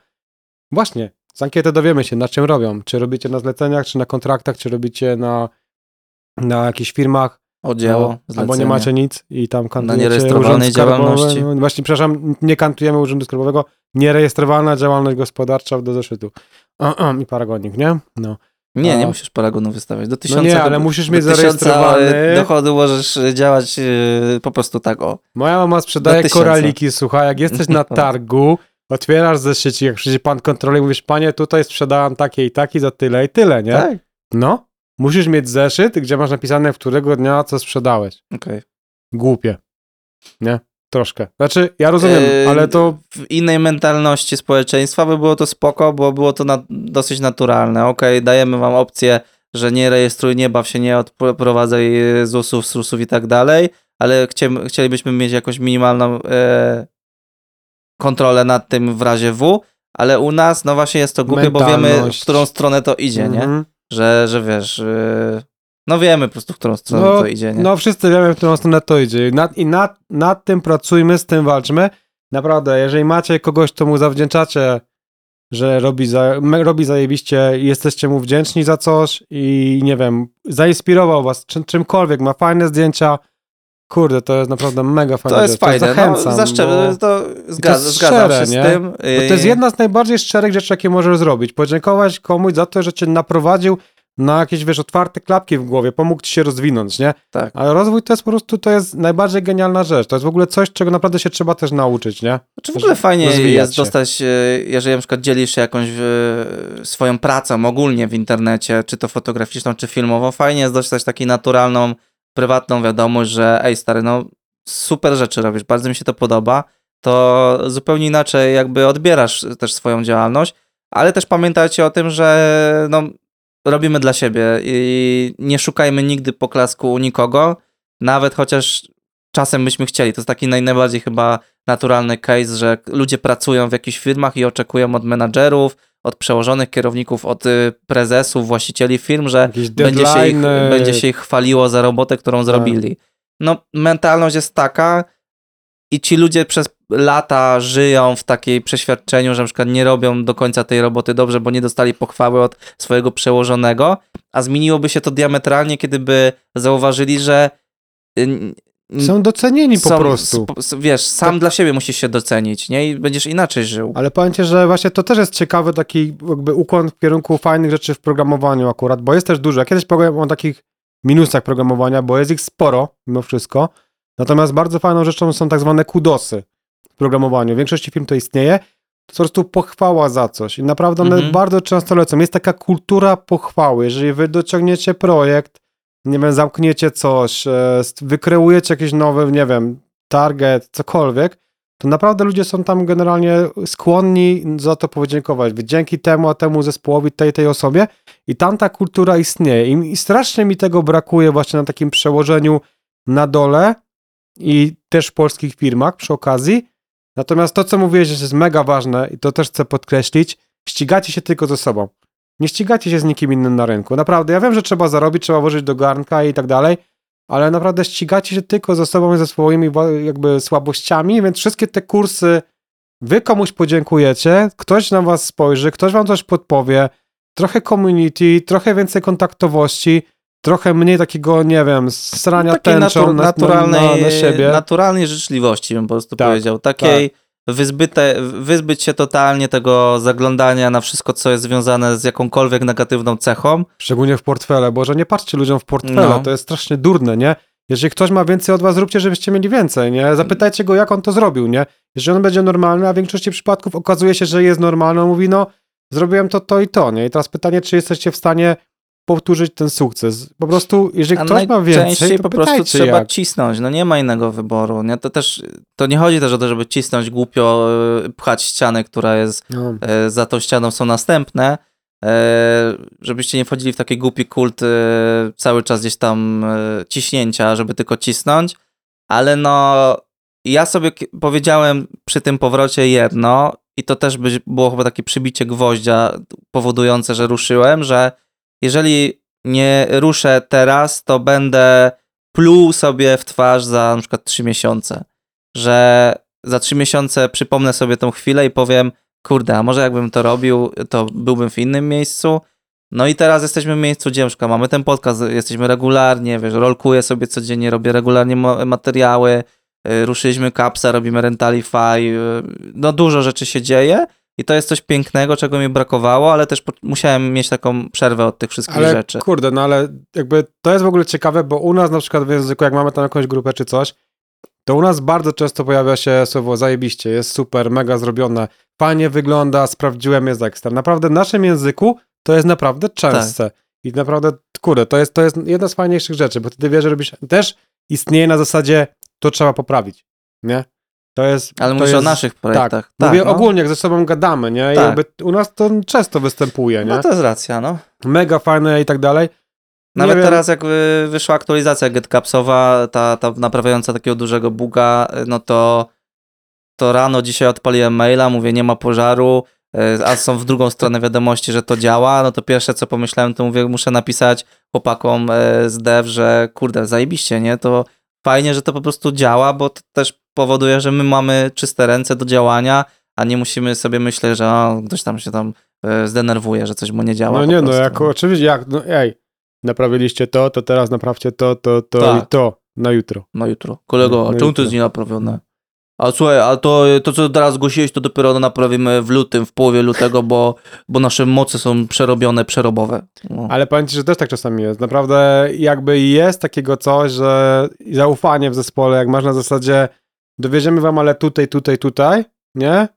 Właśnie, z ankiety dowiemy się, na czym robią. Czy robicie na zleceniach, czy na kontraktach, czy robicie na, na jakichś firmach, Oddziało, no, albo nie zlecenie. macie nic i tam kantujecie nierejestrowanej urząd skarbowy. działalności. No, Właśnie, przepraszam, nie kantujemy urzędu skarbowego, nierejestrowana działalność gospodarcza do zeszytu. I paragonik, nie? No. Nie, nie A- musisz paragonu wystawiać. Do No tysiąca, nie, ale musisz mieć zarejestrowany. dochodu możesz e, działać e, po prostu tak, o. Moja mama sprzedaje koraliki, słuchaj, jak jesteś na targu, otwierasz zeszycik, jak przyjdzie pan kontroli, mówisz, panie, tutaj sprzedałam takie i takie za tyle i tyle, nie? Tak? No, musisz mieć zeszyt, gdzie masz napisane, w którego dnia co sprzedałeś. Okej. Głupie. Nie? Troszkę. Znaczy, ja rozumiem, E, ale to... W innej mentalności społeczeństwa by było to spoko, bo było to na, dosyć naturalne. Okej, dajemy wam opcję, że nie rejestruj, nie baw się, nie odprowadzaj ZUS-ów, SUS-ów i tak dalej, ale chcieli, chcielibyśmy mieć jakąś minimalną e, kontrolę nad tym w razie W, ale u nas, no właśnie jest to głupie, bo wiemy, w którą stronę to idzie, nie? Mhm. że, że wiesz, yy, no wiemy po prostu, w którą stronę No, to idzie, nie? No wszyscy wiemy, w którą stronę to idzie. I nad, i nad, nad tym pracujmy, z tym walczmy. Naprawdę, jeżeli macie kogoś, to mu zawdzięczacie, że robi, za, robi zajebiście i jesteście mu wdzięczni za coś i nie wiem, zainspirował was czym, czymkolwiek, ma fajne zdjęcia, kurde, to jest naprawdę mega fajne to jest rzecz. fajne, Zachęcam, no, zaszcze- bo... to zgadzam, jest zgadzam szczere, się nie? z tym. Bo to jest jedna z najbardziej szczerych rzeczy, jakie możesz zrobić. Podziękować komuś za to, że cię naprowadził na jakieś, wiesz, otwarte klapki w głowie, pomógł ci się rozwinąć, nie? Tak. Ale rozwój to jest po prostu, to jest najbardziej genialna rzecz. To jest w ogóle coś, czego naprawdę się trzeba też nauczyć, nie? Czy w ogóle fajnie jest się. dostać, e, jeżeli na przykład dzielisz się jakąś e, swoją pracą ogólnie w internecie, czy to fotograficzną, czy filmową, fajnie jest dostać taką naturalną, prywatną wiadomość, że ej stary, no super rzeczy robisz, bardzo mi się to podoba, to zupełnie inaczej jakby odbierasz też swoją działalność, ale też pamiętajcie o tym, że no, robimy dla siebie i nie szukajmy nigdy poklasku u nikogo, nawet chociaż czasem byśmy chcieli. To jest taki naj, najbardziej chyba naturalny case, że ludzie pracują w jakichś firmach i oczekują od menadżerów, od przełożonych kierowników, od y, prezesów, właścicieli firm, że będzie się, ich, będzie się ich chwaliło za robotę, którą zrobili. No, mentalność jest taka i ci ludzie przez lata żyją w takiej przeświadczeniu, że na przykład nie robią do końca tej roboty dobrze, bo nie dostali pochwały od swojego przełożonego, a zmieniłoby się to diametralnie, kiedy by zauważyli, że y, Są docenieni po są- prostu. wiesz, sam dla siebie musisz się docenić, nie? I będziesz inaczej żył. Ale powiem ci, że właśnie to też jest ciekawy taki jakby ukłon w kierunku fajnych rzeczy w programowaniu akurat, bo jest też dużo. Ja kiedyś powiem o takich minusach programowania, bo jest ich sporo mimo wszystko. Natomiast bardzo fajną rzeczą są tak zwane kudosy programowaniu. W większości firm to istnieje. To po prostu pochwała za coś. I naprawdę one Mhm. bardzo często lecą. Jest taka kultura pochwały. Jeżeli wy dociągniecie projekt, nie wiem, zamkniecie coś, e, wykreujecie jakiś nowy, nie wiem, target, cokolwiek, to naprawdę ludzie są tam generalnie skłonni za to podziękować. Dzięki temu, a temu zespołowi, tej, tej osobie. I tam ta kultura istnieje. I, I strasznie mi tego brakuje właśnie na takim przełożeniu na dole i też w polskich firmach przy okazji. Natomiast to, co mówiłeś, że jest mega ważne i to też chcę podkreślić, ścigacie się tylko ze sobą. Nie ścigacie się z nikim innym na rynku. Naprawdę, ja wiem, że trzeba zarobić, trzeba włożyć do garnka i tak dalej, ale naprawdę ścigacie się tylko ze sobą i ze swoimi jakby słabościami, więc wszystkie te kursy wy komuś podziękujecie, ktoś na was spojrzy, ktoś wam coś podpowie, trochę community, trochę więcej kontaktowości, trochę mniej takiego, nie wiem, srania Takiej tęczą natu- na, naturalnej, na, na siebie. naturalnej życzliwości bym po prostu Tak, powiedział. Takiej wyzbyte, wyzbyć się totalnie tego zaglądania na wszystko, co jest związane z jakąkolwiek negatywną cechą. Szczególnie w portfele, bo że nie patrzcie ludziom w portfele, No. to jest strasznie durne, nie? Jeżeli ktoś ma więcej od was, zróbcie, żebyście mieli więcej, nie? Zapytajcie go, jak on to zrobił, nie? Jeżeli on będzie normalny, a w większości przypadków okazuje się, że jest normalny, on mówi, no, zrobiłem to, to i to, nie? I teraz pytanie, czy jesteście w stanie powtórzyć ten sukces? Po prostu, jeżeli A ktoś ma więcej, to po prostu trzeba jak. cisnąć. No nie ma innego wyboru. Nie? To też to nie chodzi też o to, żeby cisnąć głupio, e, pchać ścianę, która jest No. e, za tą ścianą są następne, e, żebyście nie wchodzili w taki głupi kult cały czas gdzieś tam ciśnięcia, żeby tylko cisnąć, ale no ja sobie powiedziałem przy tym powrocie jedno i to też by było chyba takie przybicie gwoździa powodujące, że ruszyłem, że jeżeli nie ruszę teraz, to będę pluł sobie w twarz za na przykład trzy miesiące, że za trzy miesiące przypomnę sobie tą chwilę i powiem, kurde, a może jakbym to robił, to byłbym w innym miejscu. No i teraz jesteśmy w miejscu, gdzie mamy ten podcast, jesteśmy regularnie, wiesz, rolkuję sobie codziennie, robię regularnie materiały, y, ruszyliśmy kapsa, robimy Rentalify, no dużo rzeczy się dzieje i to jest coś pięknego, czego mi brakowało, ale też musiałem mieć taką przerwę od tych wszystkich Ale rzeczy. kurde, no ale jakby to jest w ogóle ciekawe, bo u nas na przykład w języku, jak mamy tam jakąś grupę czy coś, to u nas bardzo często pojawia się słowo zajebiście, jest super, mega zrobione, fajnie wygląda, sprawdziłem, jest ekstra. Naprawdę w naszym języku to jest naprawdę częste. I naprawdę, kurde, to jest, to jest jedna z fajniejszych rzeczy, bo ty wiesz, że robisz, też istnieje na zasadzie, to trzeba poprawić, nie? To jest... Ale to mówisz o jest, naszych projektach. Tak, mówię no. ogólnie, jak ze sobą gadamy, nie? I Tak. jakby u nas to często występuje, nie? No to jest racja, no. Mega fajne i tak dalej. Nawet wiem. teraz jak wy- wyszła aktualizacja GetCapsowa, ta, ta naprawiająca takiego dużego buga, no to, to rano dzisiaj odpaliłem maila, mówię nie ma pożaru, e, a są w drugą stronę wiadomości, że to działa, no to pierwsze co pomyślałem, to mówię, muszę napisać chłopakom z dev, że kurde, zajebiście, nie? To fajnie, że to po prostu działa, bo to też powoduje, że my mamy czyste ręce do działania, a nie musimy sobie myśleć, że o, ktoś tam się tam e, zdenerwuje, że coś mu nie działa. No nie, no jak oczywiście, jak, no ej, naprawiliście to, to teraz naprawcie to, to, to Tak. i to na jutro. No jutro. Kolego, No czemu to jest nienaprawione? A słuchaj, a to, to co teraz zgłosiłeś, to dopiero naprawimy w lutym, w połowie lutego, bo, bo nasze moce są przerobione, przerobowe. No. Ale ci, że też tak czasami jest. Naprawdę jakby jest takiego coś, że zaufanie w zespole, jak masz na zasadzie dowieziemy wam, ale tutaj, tutaj, tutaj, nie?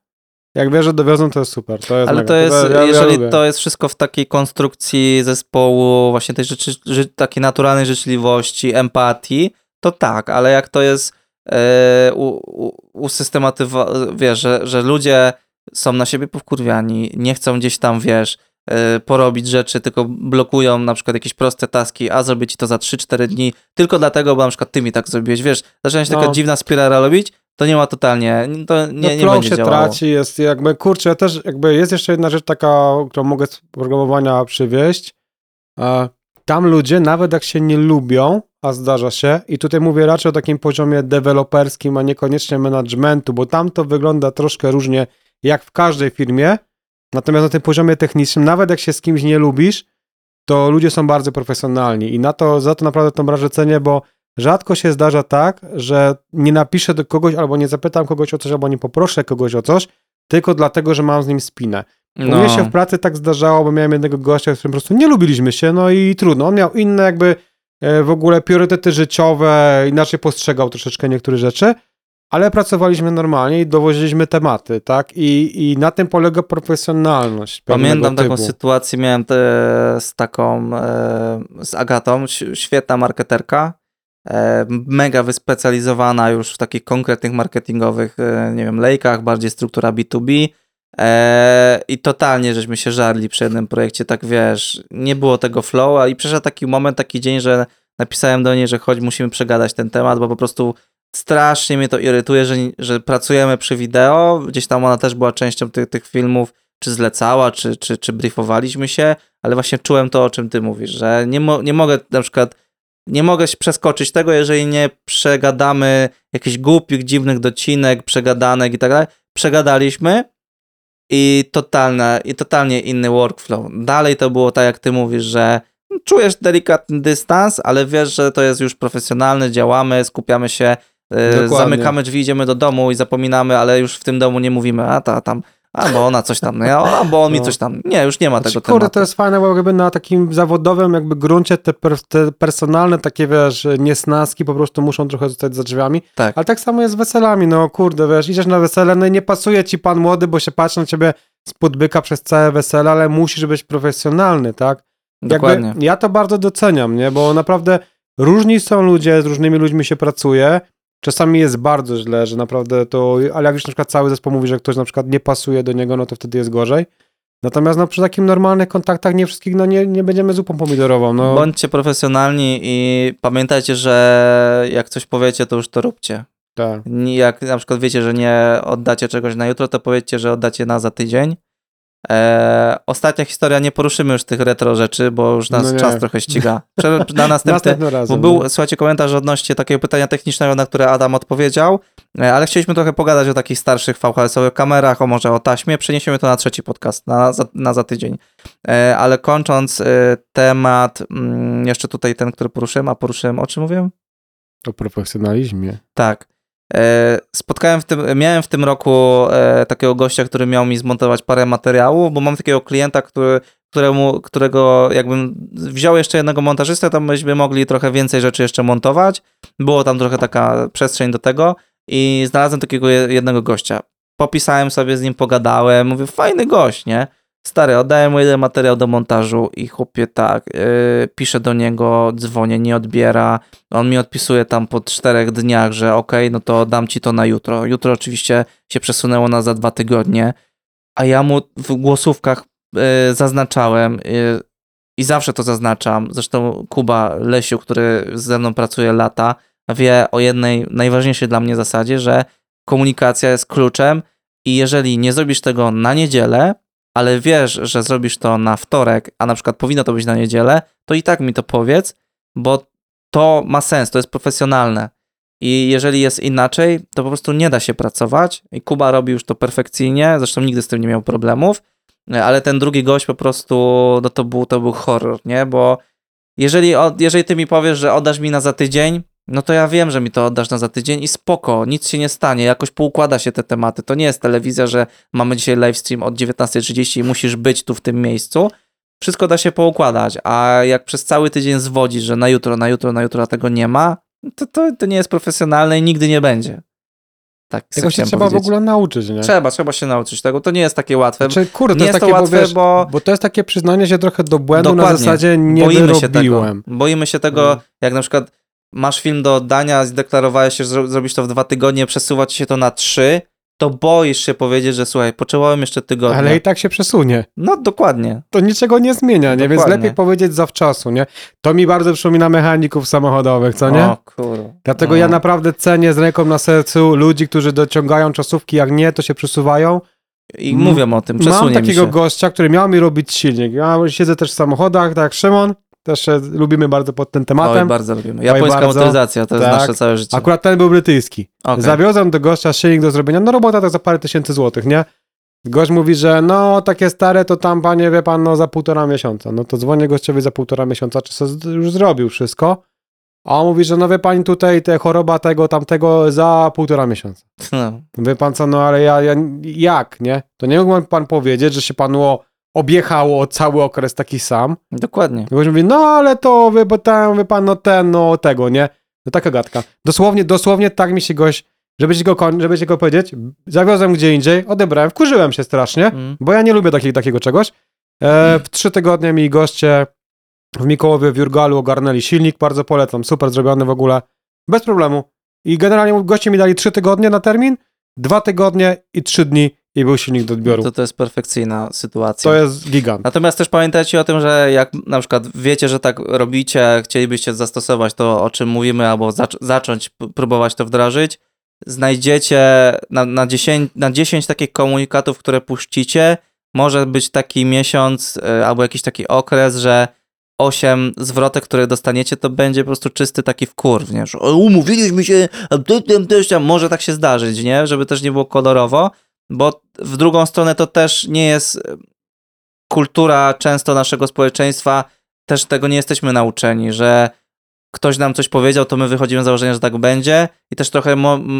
Jak wiesz, że dowiozą, to jest super. To jest Ale mega. to jest, ja, ja jeżeli lubię. to jest wszystko w takiej konstrukcji zespołu, właśnie tej rzeczy, ży, takiej naturalnej życzliwości, empatii, to tak, ale jak to jest e, u, u, usystematywa- wiesz, że, że ludzie są na siebie powkurwiani, nie chcą gdzieś tam, wiesz, e, porobić rzeczy, tylko blokują na przykład jakieś proste taski, a zrobię ci to za 3-4 dni, tylko dlatego, bo na przykład ty mi tak zrobiłeś, wiesz, zaczyna się taka No. dziwna spirala robić, to nie ma totalnie, to nie, no nie będzie się działało. traci, jest jakby, kurczę, ja też jakby jest jeszcze jedna rzecz taka, którą mogę z programowania przywieźć. E, Tam ludzie, nawet jak się nie lubią, a zdarza się, i tutaj mówię raczej o takim poziomie deweloperskim, a niekoniecznie managementu, bo tam to wygląda troszkę różnie, jak w każdej firmie. Natomiast na tym poziomie technicznym, nawet jak się z kimś nie lubisz, to ludzie są bardzo profesjonalni i na to, za to naprawdę tą branżę cenię, bo rzadko się zdarza tak, że nie napiszę do kogoś albo nie zapytam kogoś o coś, albo nie poproszę kogoś o coś, tylko dlatego, że mam z nim spinę. No. mnie się w pracy tak zdarzało, bo miałem jednego gościa, z którym po prostu nie lubiliśmy się, no i trudno. On miał inne jakby e, w ogóle priorytety życiowe, inaczej postrzegał troszeczkę niektóre rzeczy, ale pracowaliśmy normalnie i dowoziliśmy tematy, tak? I, i na tym polega profesjonalność. Pamiętam taką typu. sytuację, miałem te, z taką, e, z Agatą, świetna marketerka, e, mega wyspecjalizowana już w takich konkretnych marketingowych, e, nie wiem, lejkach, bardziej struktura B2B e, i totalnie żeśmy się żarli przy jednym projekcie, tak wiesz, nie było tego flow, a i przyszedł taki moment, taki dzień, że napisałem do niej, że chodź, musimy przegadać ten temat, bo po prostu strasznie mnie to irytuje, że, że pracujemy przy wideo, gdzieś tam ona też była częścią tych, tych filmów, czy zlecała, czy, czy, czy briefowaliśmy się, ale właśnie czułem to, o czym ty mówisz, że nie, mo- nie mogę na przykład, nie mogę się przeskoczyć tego, jeżeli nie przegadamy jakichś głupich, dziwnych docinek, przegadanek i tak dalej. Przegadaliśmy i totalne, i totalnie inny workflow. Dalej to było tak, jak ty mówisz, że czujesz delikatny dystans, ale wiesz, że to jest już profesjonalne, działamy, skupiamy się, Dokładnie. zamykamy drzwi, idziemy do domu i zapominamy, ale już w tym domu nie mówimy, a ta tam, a bo ona coś tam, a bo on mi No. coś tam. Nie, już nie ma Znaczy, tego kurde, tematu. to jest fajne, bo jakby na takim zawodowym jakby gruncie te, per, te personalne takie, wiesz, niesnaski po prostu muszą trochę zostać za drzwiami. Tak. Ale tak samo jest z weselami, no kurde, wiesz, idziesz na wesele, no i nie pasuje ci pan młody, bo się patrzy na ciebie spod byka przez całe wesele, ale musisz być profesjonalny, tak? Dokładnie. Jakby, ja to bardzo doceniam, nie? Bo naprawdę różni są ludzie, z różnymi ludźmi się pracuje. Czasami jest bardzo źle, że naprawdę to, ale jak już na przykład cały zespół mówi, że ktoś na przykład nie pasuje do niego, no to wtedy jest gorzej. Natomiast no przy takim normalnych kontaktach nie wszystkich, no nie, nie będziemy zupą pomidorową, no. Bądźcie profesjonalni i pamiętajcie, że jak coś powiecie, to już to róbcie. tak. Jak na przykład wiecie, że nie oddacie czegoś na jutro, to powiedzcie, że oddacie na za tydzień. E, ostatnia historia, nie poruszymy już tych retro rzeczy, bo już nas No czas trochę ściga. Prze- Na następny, Następnym bo razem. był, no. słuchajcie, komentarz odnośnie takiego pytania technicznego, na które Adam odpowiedział, e, ale chcieliśmy trochę pogadać o takich starszych VHS-owych kamerach, o może o taśmie. Przeniesiemy to na trzeci podcast, na, za, na za tydzień. E, ale kończąc e, temat, mm, jeszcze tutaj ten, który poruszyłem, a poruszyłem, o czym mówiłem? O profesjonalizmie. Tak. E, Spotkałem w tym, miałem w tym roku e, takiego gościa, który miał mi zmontować parę materiałów, bo mam takiego klienta, który, któremu, którego jakbym wziął jeszcze jednego montażystę, to byśmy mogli trochę więcej rzeczy jeszcze montować. Było tam trochę taka przestrzeń do tego i znalazłem takiego je- jednego gościa. Popisałem sobie z nim, pogadałem, mówię, fajny gość, nie? Stary, oddaję mu jeden materiał do montażu i chłopie tak, yy, piszę do niego, dzwonię, nie odbiera, on mi odpisuje tam po czterech dniach, że okej, no to dam ci to na jutro. Jutro oczywiście się przesunęło na za dwa tygodnie, a ja mu w głosówkach y, zaznaczałem y, i zawsze to zaznaczam. Zresztą Kuba Lesiu, który ze mną pracuje lata, wie o jednej najważniejszej dla mnie zasadzie, że komunikacja jest kluczem i jeżeli nie zrobisz tego na niedzielę, ale wiesz, że zrobisz to na wtorek, a na przykład powinno to być na niedzielę, to i tak mi to powiedz, bo to ma sens, to jest profesjonalne. I jeżeli jest inaczej, to po prostu nie da się pracować. I Kuba robi już to perfekcyjnie, zresztą nigdy z tym nie miał problemów, ale ten drugi gość po prostu, no to był, to był horror, nie? Bo jeżeli, jeżeli ty mi powiesz, że oddasz mi na za tydzień, no to ja wiem, że mi to oddasz na za tydzień i spoko, nic się nie stanie, jakoś poukłada się te tematy. To nie jest telewizja, że mamy dzisiaj livestream od 19.30 i musisz być tu w tym miejscu. Wszystko da się poukładać, a jak przez cały tydzień zwodzisz, że na jutro, na jutro, na jutro tego nie ma, to, to, to nie jest profesjonalne i nigdy nie będzie. Tak, Tego się trzeba w powiedzieć. ogóle nauczyć, nie? Trzeba, trzeba się nauczyć tego. To nie jest takie łatwe. Znaczy, kurde, nie to jest jest to takie, łatwe, bo, wiesz, bo bo to jest takie przyznanie się trochę do błędu na Dokładnie. zasadzie nie boimy się tego. wyrobiłem. Boimy się tego, Mhm. jak na przykład masz film do oddania, zdeklarowałeś się, że zro- zrobisz to w dwa tygodnie, przesuwa ci się to na trzy, to boisz się powiedzieć, że słuchaj, potrzebowałem jeszcze tygodnia. Ale i tak się przesunie. No dokładnie. To niczego nie zmienia, nie? Więc Dokładnie. lepiej powiedzieć zawczasu, nie? To mi bardzo przypomina mechaników samochodowych, co nie? O kurwa. Dlatego no. ja naprawdę cenię z ręką na sercu ludzi, którzy dociągają czasówki, jak nie, to się przesuwają. I mówią o tym, przesunie Mam takiego gościa, który miał mi robić silnik. Ja siedzę też w samochodach, tak jak Szymon, też się lubimy bardzo pod tym Oj, tematem. bardzo lubimy. Japońska bardzo. motoryzacja, to jest Tak. nasze całe życie. Akurat ten był brytyjski. Okej. Zawiozłem do gościa silnik do zrobienia, no robota tak za parę tysięcy złotych, nie? Gość mówi, że no takie stare to tam, panie, wie pan, no za półtora miesiąca. No to dzwonię gościowi za półtora miesiąca, czy z- już zrobił wszystko. A on mówi, że no wie pani tutaj, te choroba tego, tamtego za półtora miesiąca. No. Wie pan co, no ale ja, ja jak, nie? To nie mógł pan powiedzieć, że się panu o- objechało cały okres taki sam. Dokładnie. Gość mówi, no ale to, wie, bo tam, wie pan, no ten, no tego, nie? No taka gadka. Dosłownie, dosłownie tak mi się gość, żeby ci go, żeby ci go powiedzieć, zawiozłem gdzie indziej, odebrałem, wkurzyłem się strasznie, Mm. bo ja nie lubię takiego, takiego czegoś. E, w trzy tygodnie mi goście w Mikołowie w Jurgalu ogarnęli silnik, bardzo polecam, super zrobiony w ogóle, bez problemu. I generalnie goście mi dali trzy tygodnie na termin, dwa tygodnie i trzy dni i był silnik do odbioru. To, to jest perfekcyjna sytuacja. To jest gigant. Natomiast też pamiętajcie o tym, że jak na przykład wiecie, że tak robicie, chcielibyście zastosować to, o czym mówimy, albo zac- zacząć próbować to wdrożyć, znajdziecie na, na, 10, na 10 takich komunikatów, które puścicie, może być taki miesiąc y, albo jakiś taki okres, że 8 zwrotek, które dostaniecie, to będzie po prostu czysty taki wkurw, nie? Że "O, umówiliśmy się, a może tak się zdarzyć, nie? Żeby też nie było kolorowo, bo w drugą stronę to też nie jest kultura często naszego społeczeństwa, też tego nie jesteśmy nauczeni, że ktoś nam coś powiedział, to my wychodzimy z założenia, że tak będzie i też trochę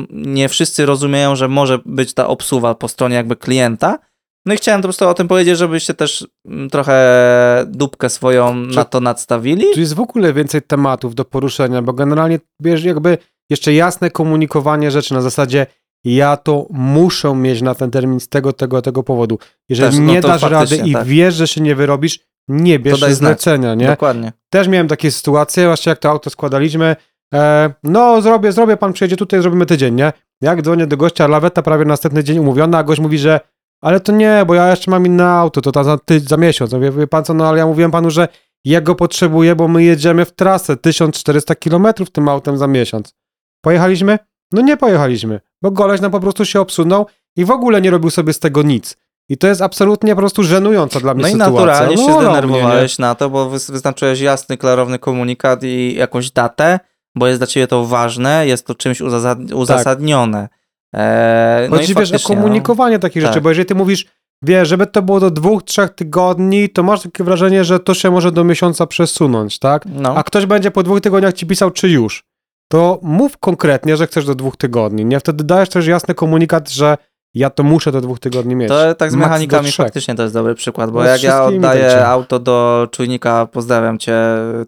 nie wszyscy rozumieją, że może być ta obsuwa po stronie jakby klienta. No i chciałem po prostu o tym powiedzieć, żebyście też mm, trochę dupkę swoją na to nadstawili. Tu jest w ogóle więcej tematów do poruszenia, bo generalnie wiesz, jakby jeszcze jasne komunikowanie rzeczy na zasadzie ja to muszę mieć na ten termin z tego, tego, tego powodu. Jeżeli Też, no nie dasz rady i tak. wiesz, że się nie wyrobisz, nie bierz daj znać. zlecenia, nie? Dokładnie. Też miałem takie sytuacje, właśnie jak to auto składaliśmy, e, no zrobię, zrobię, pan przyjedzie tutaj, zrobimy tydzień, nie? Jak dzwonię do gościa, laweta prawie następny dzień umówiona, a gość mówi, że ale to nie, bo ja jeszcze mam inne auto, to tam za, ty, za miesiąc. Ja Mówię, wie pan co, no ale ja mówiłem panu, że ja go potrzebuję, bo my jedziemy w trasę 1400 km tym autem za miesiąc. Pojechaliśmy? No nie pojechaliśmy, bo goleś nam po prostu się obsunął i w ogóle nie robił sobie z tego nic. I to jest absolutnie po prostu żenująca dla mnie No i sytuacja. naturalnie no, się olał zdenerwowałeś na to, bo wyznaczyłeś jasny, klarowny komunikat i jakąś datę, bo jest dla ciebie to ważne, jest to czymś uzasad- uzasadnione. Eee, no Chodzi, wiesz, o faktycznie, no. komunikowanie takich Tak. rzeczy, bo jeżeli ty mówisz, wiesz, żeby to było do dwóch, trzech tygodni, to masz takie wrażenie, że to się może do miesiąca przesunąć, tak? No. A ktoś będzie po dwóch tygodniach ci pisał, czy już. To mów konkretnie, że chcesz do dwóch tygodni, nie? Wtedy dajesz też jasny komunikat, że ja to muszę do dwóch tygodni mieć. To tak z Max mechanikami faktycznie to jest dobry przykład, bo No jak ja oddaję tak auto do czujnika, pozdrawiam cię,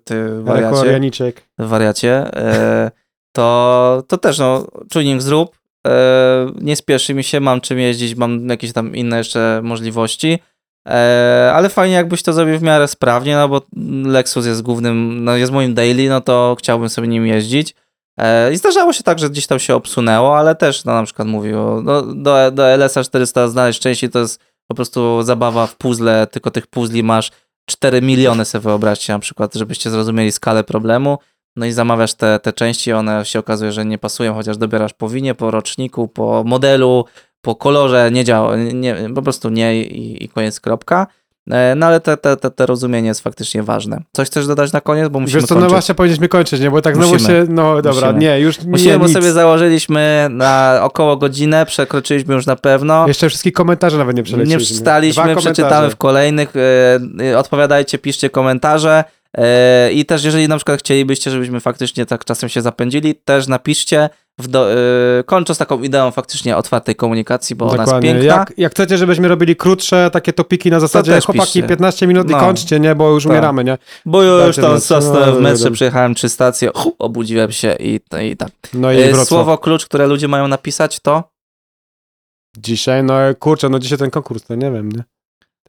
ty wariacie, wariacie e, to, to też no, czujnik zrób, nie spieszy mi się, mam czym jeździć, mam jakieś tam inne jeszcze możliwości, e, ale fajnie jakbyś to zrobił w miarę sprawnie, no bo Lexus jest głównym, no jest moim daily, no to chciałbym sobie nim jeździć. E, I zdarzało się tak, że gdzieś tam się obsunęło, ale też no, na przykład mówił, no, do, do LS-a 400 znaleźć części to jest po prostu zabawa w puzzle, tylko tych puzli masz 4 miliony sobie wyobraźcie na przykład, żebyście zrozumieli skalę problemu. No i zamawiasz te, te części, one się okazuje, że nie pasują, chociaż dobierasz po winie, po roczniku, po modelu, po kolorze nie działa, nie, po prostu nie i, i koniec, kropka. E, No ale te, te, te, te rozumienie jest faktycznie ważne. Coś chcesz dodać na koniec, bo musimy Wiesz co, no kończyć. właśnie powinniśmy kończyć, nie? Bo tak znowu Musimy. się, no dobra, Musimy. nie, już Musimy, nie, bo nic. sobie założyliśmy na około godzinę, przekroczyliśmy już na pewno. Jeszcze wszystkich komentarzy nawet nie przeleciliśmy. Nie przeczytaliśmy, przeczytamy komentarze. w kolejnych. E, odpowiadajcie, piszcie komentarze. E, I też, jeżeli na przykład chcielibyście, żebyśmy faktycznie tak czasem się zapędzili, też napiszcie. W do, e, kończę z taką ideą faktycznie otwartej komunikacji, bo ona jest Dokładnie. piękna. Jak, jak chcecie, żebyśmy robili krótsze takie topiki na zasadzie chłopaki piszcie. 15 minut i No. kończcie, nie? Bo już Tak. umieramy, nie? Bo już tam zasnąłem w No, metrze, dobra. przejechałem trzy stacje, obudziłem się i, i tak. No i E, Wrocław. Słowo klucz, które ludzie mają napisać to? Dzisiaj, no kurczę, no dzisiaj ten konkurs, to nie wiem, nie?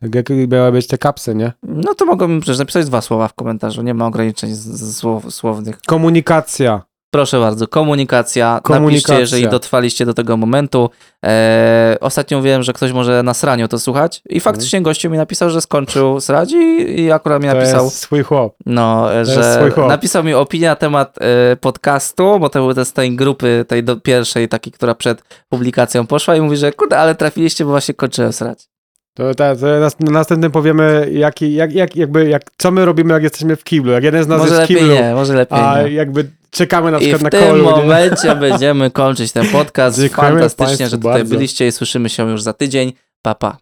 Tak jak miały być te kapsy, nie? No to mogą przecież napisać dwa słowa w komentarzu, nie ma ograniczeń z, z słow, słownych. Komunikacja. Proszę bardzo, komunikacja. Komunikacja. Napiszcie, jeżeli dotrwaliście do tego momentu. E, ostatnio wiem, że ktoś może na sraniu to słuchać i faktycznie gościu mi napisał, że skończył srać i, i akurat mi To napisał, jest swój chłop. no, jest że swój chłop. napisał mi opinię na temat e, podcastu, bo to był z tej grupy, tej do, pierwszej, takiej, która przed publikacją poszła i mówi, że kurde, ale trafiliście, bo właśnie kończyłem srać. To, to, to nas, na następnym powiemy, jaki, jak, jak, jakby, jak, co my robimy, jak jesteśmy w kiblu. Jak jeden z nas Może jest w lepiej kiblu, nie, może lepiej a nie. jakby czekamy na I przykład w na tym kolu. nie? momencie będziemy kończyć ten podcast. Dziękujemy Fantastycznie, że tutaj bardzo. byliście i słyszymy się już za tydzień. Pa, pa.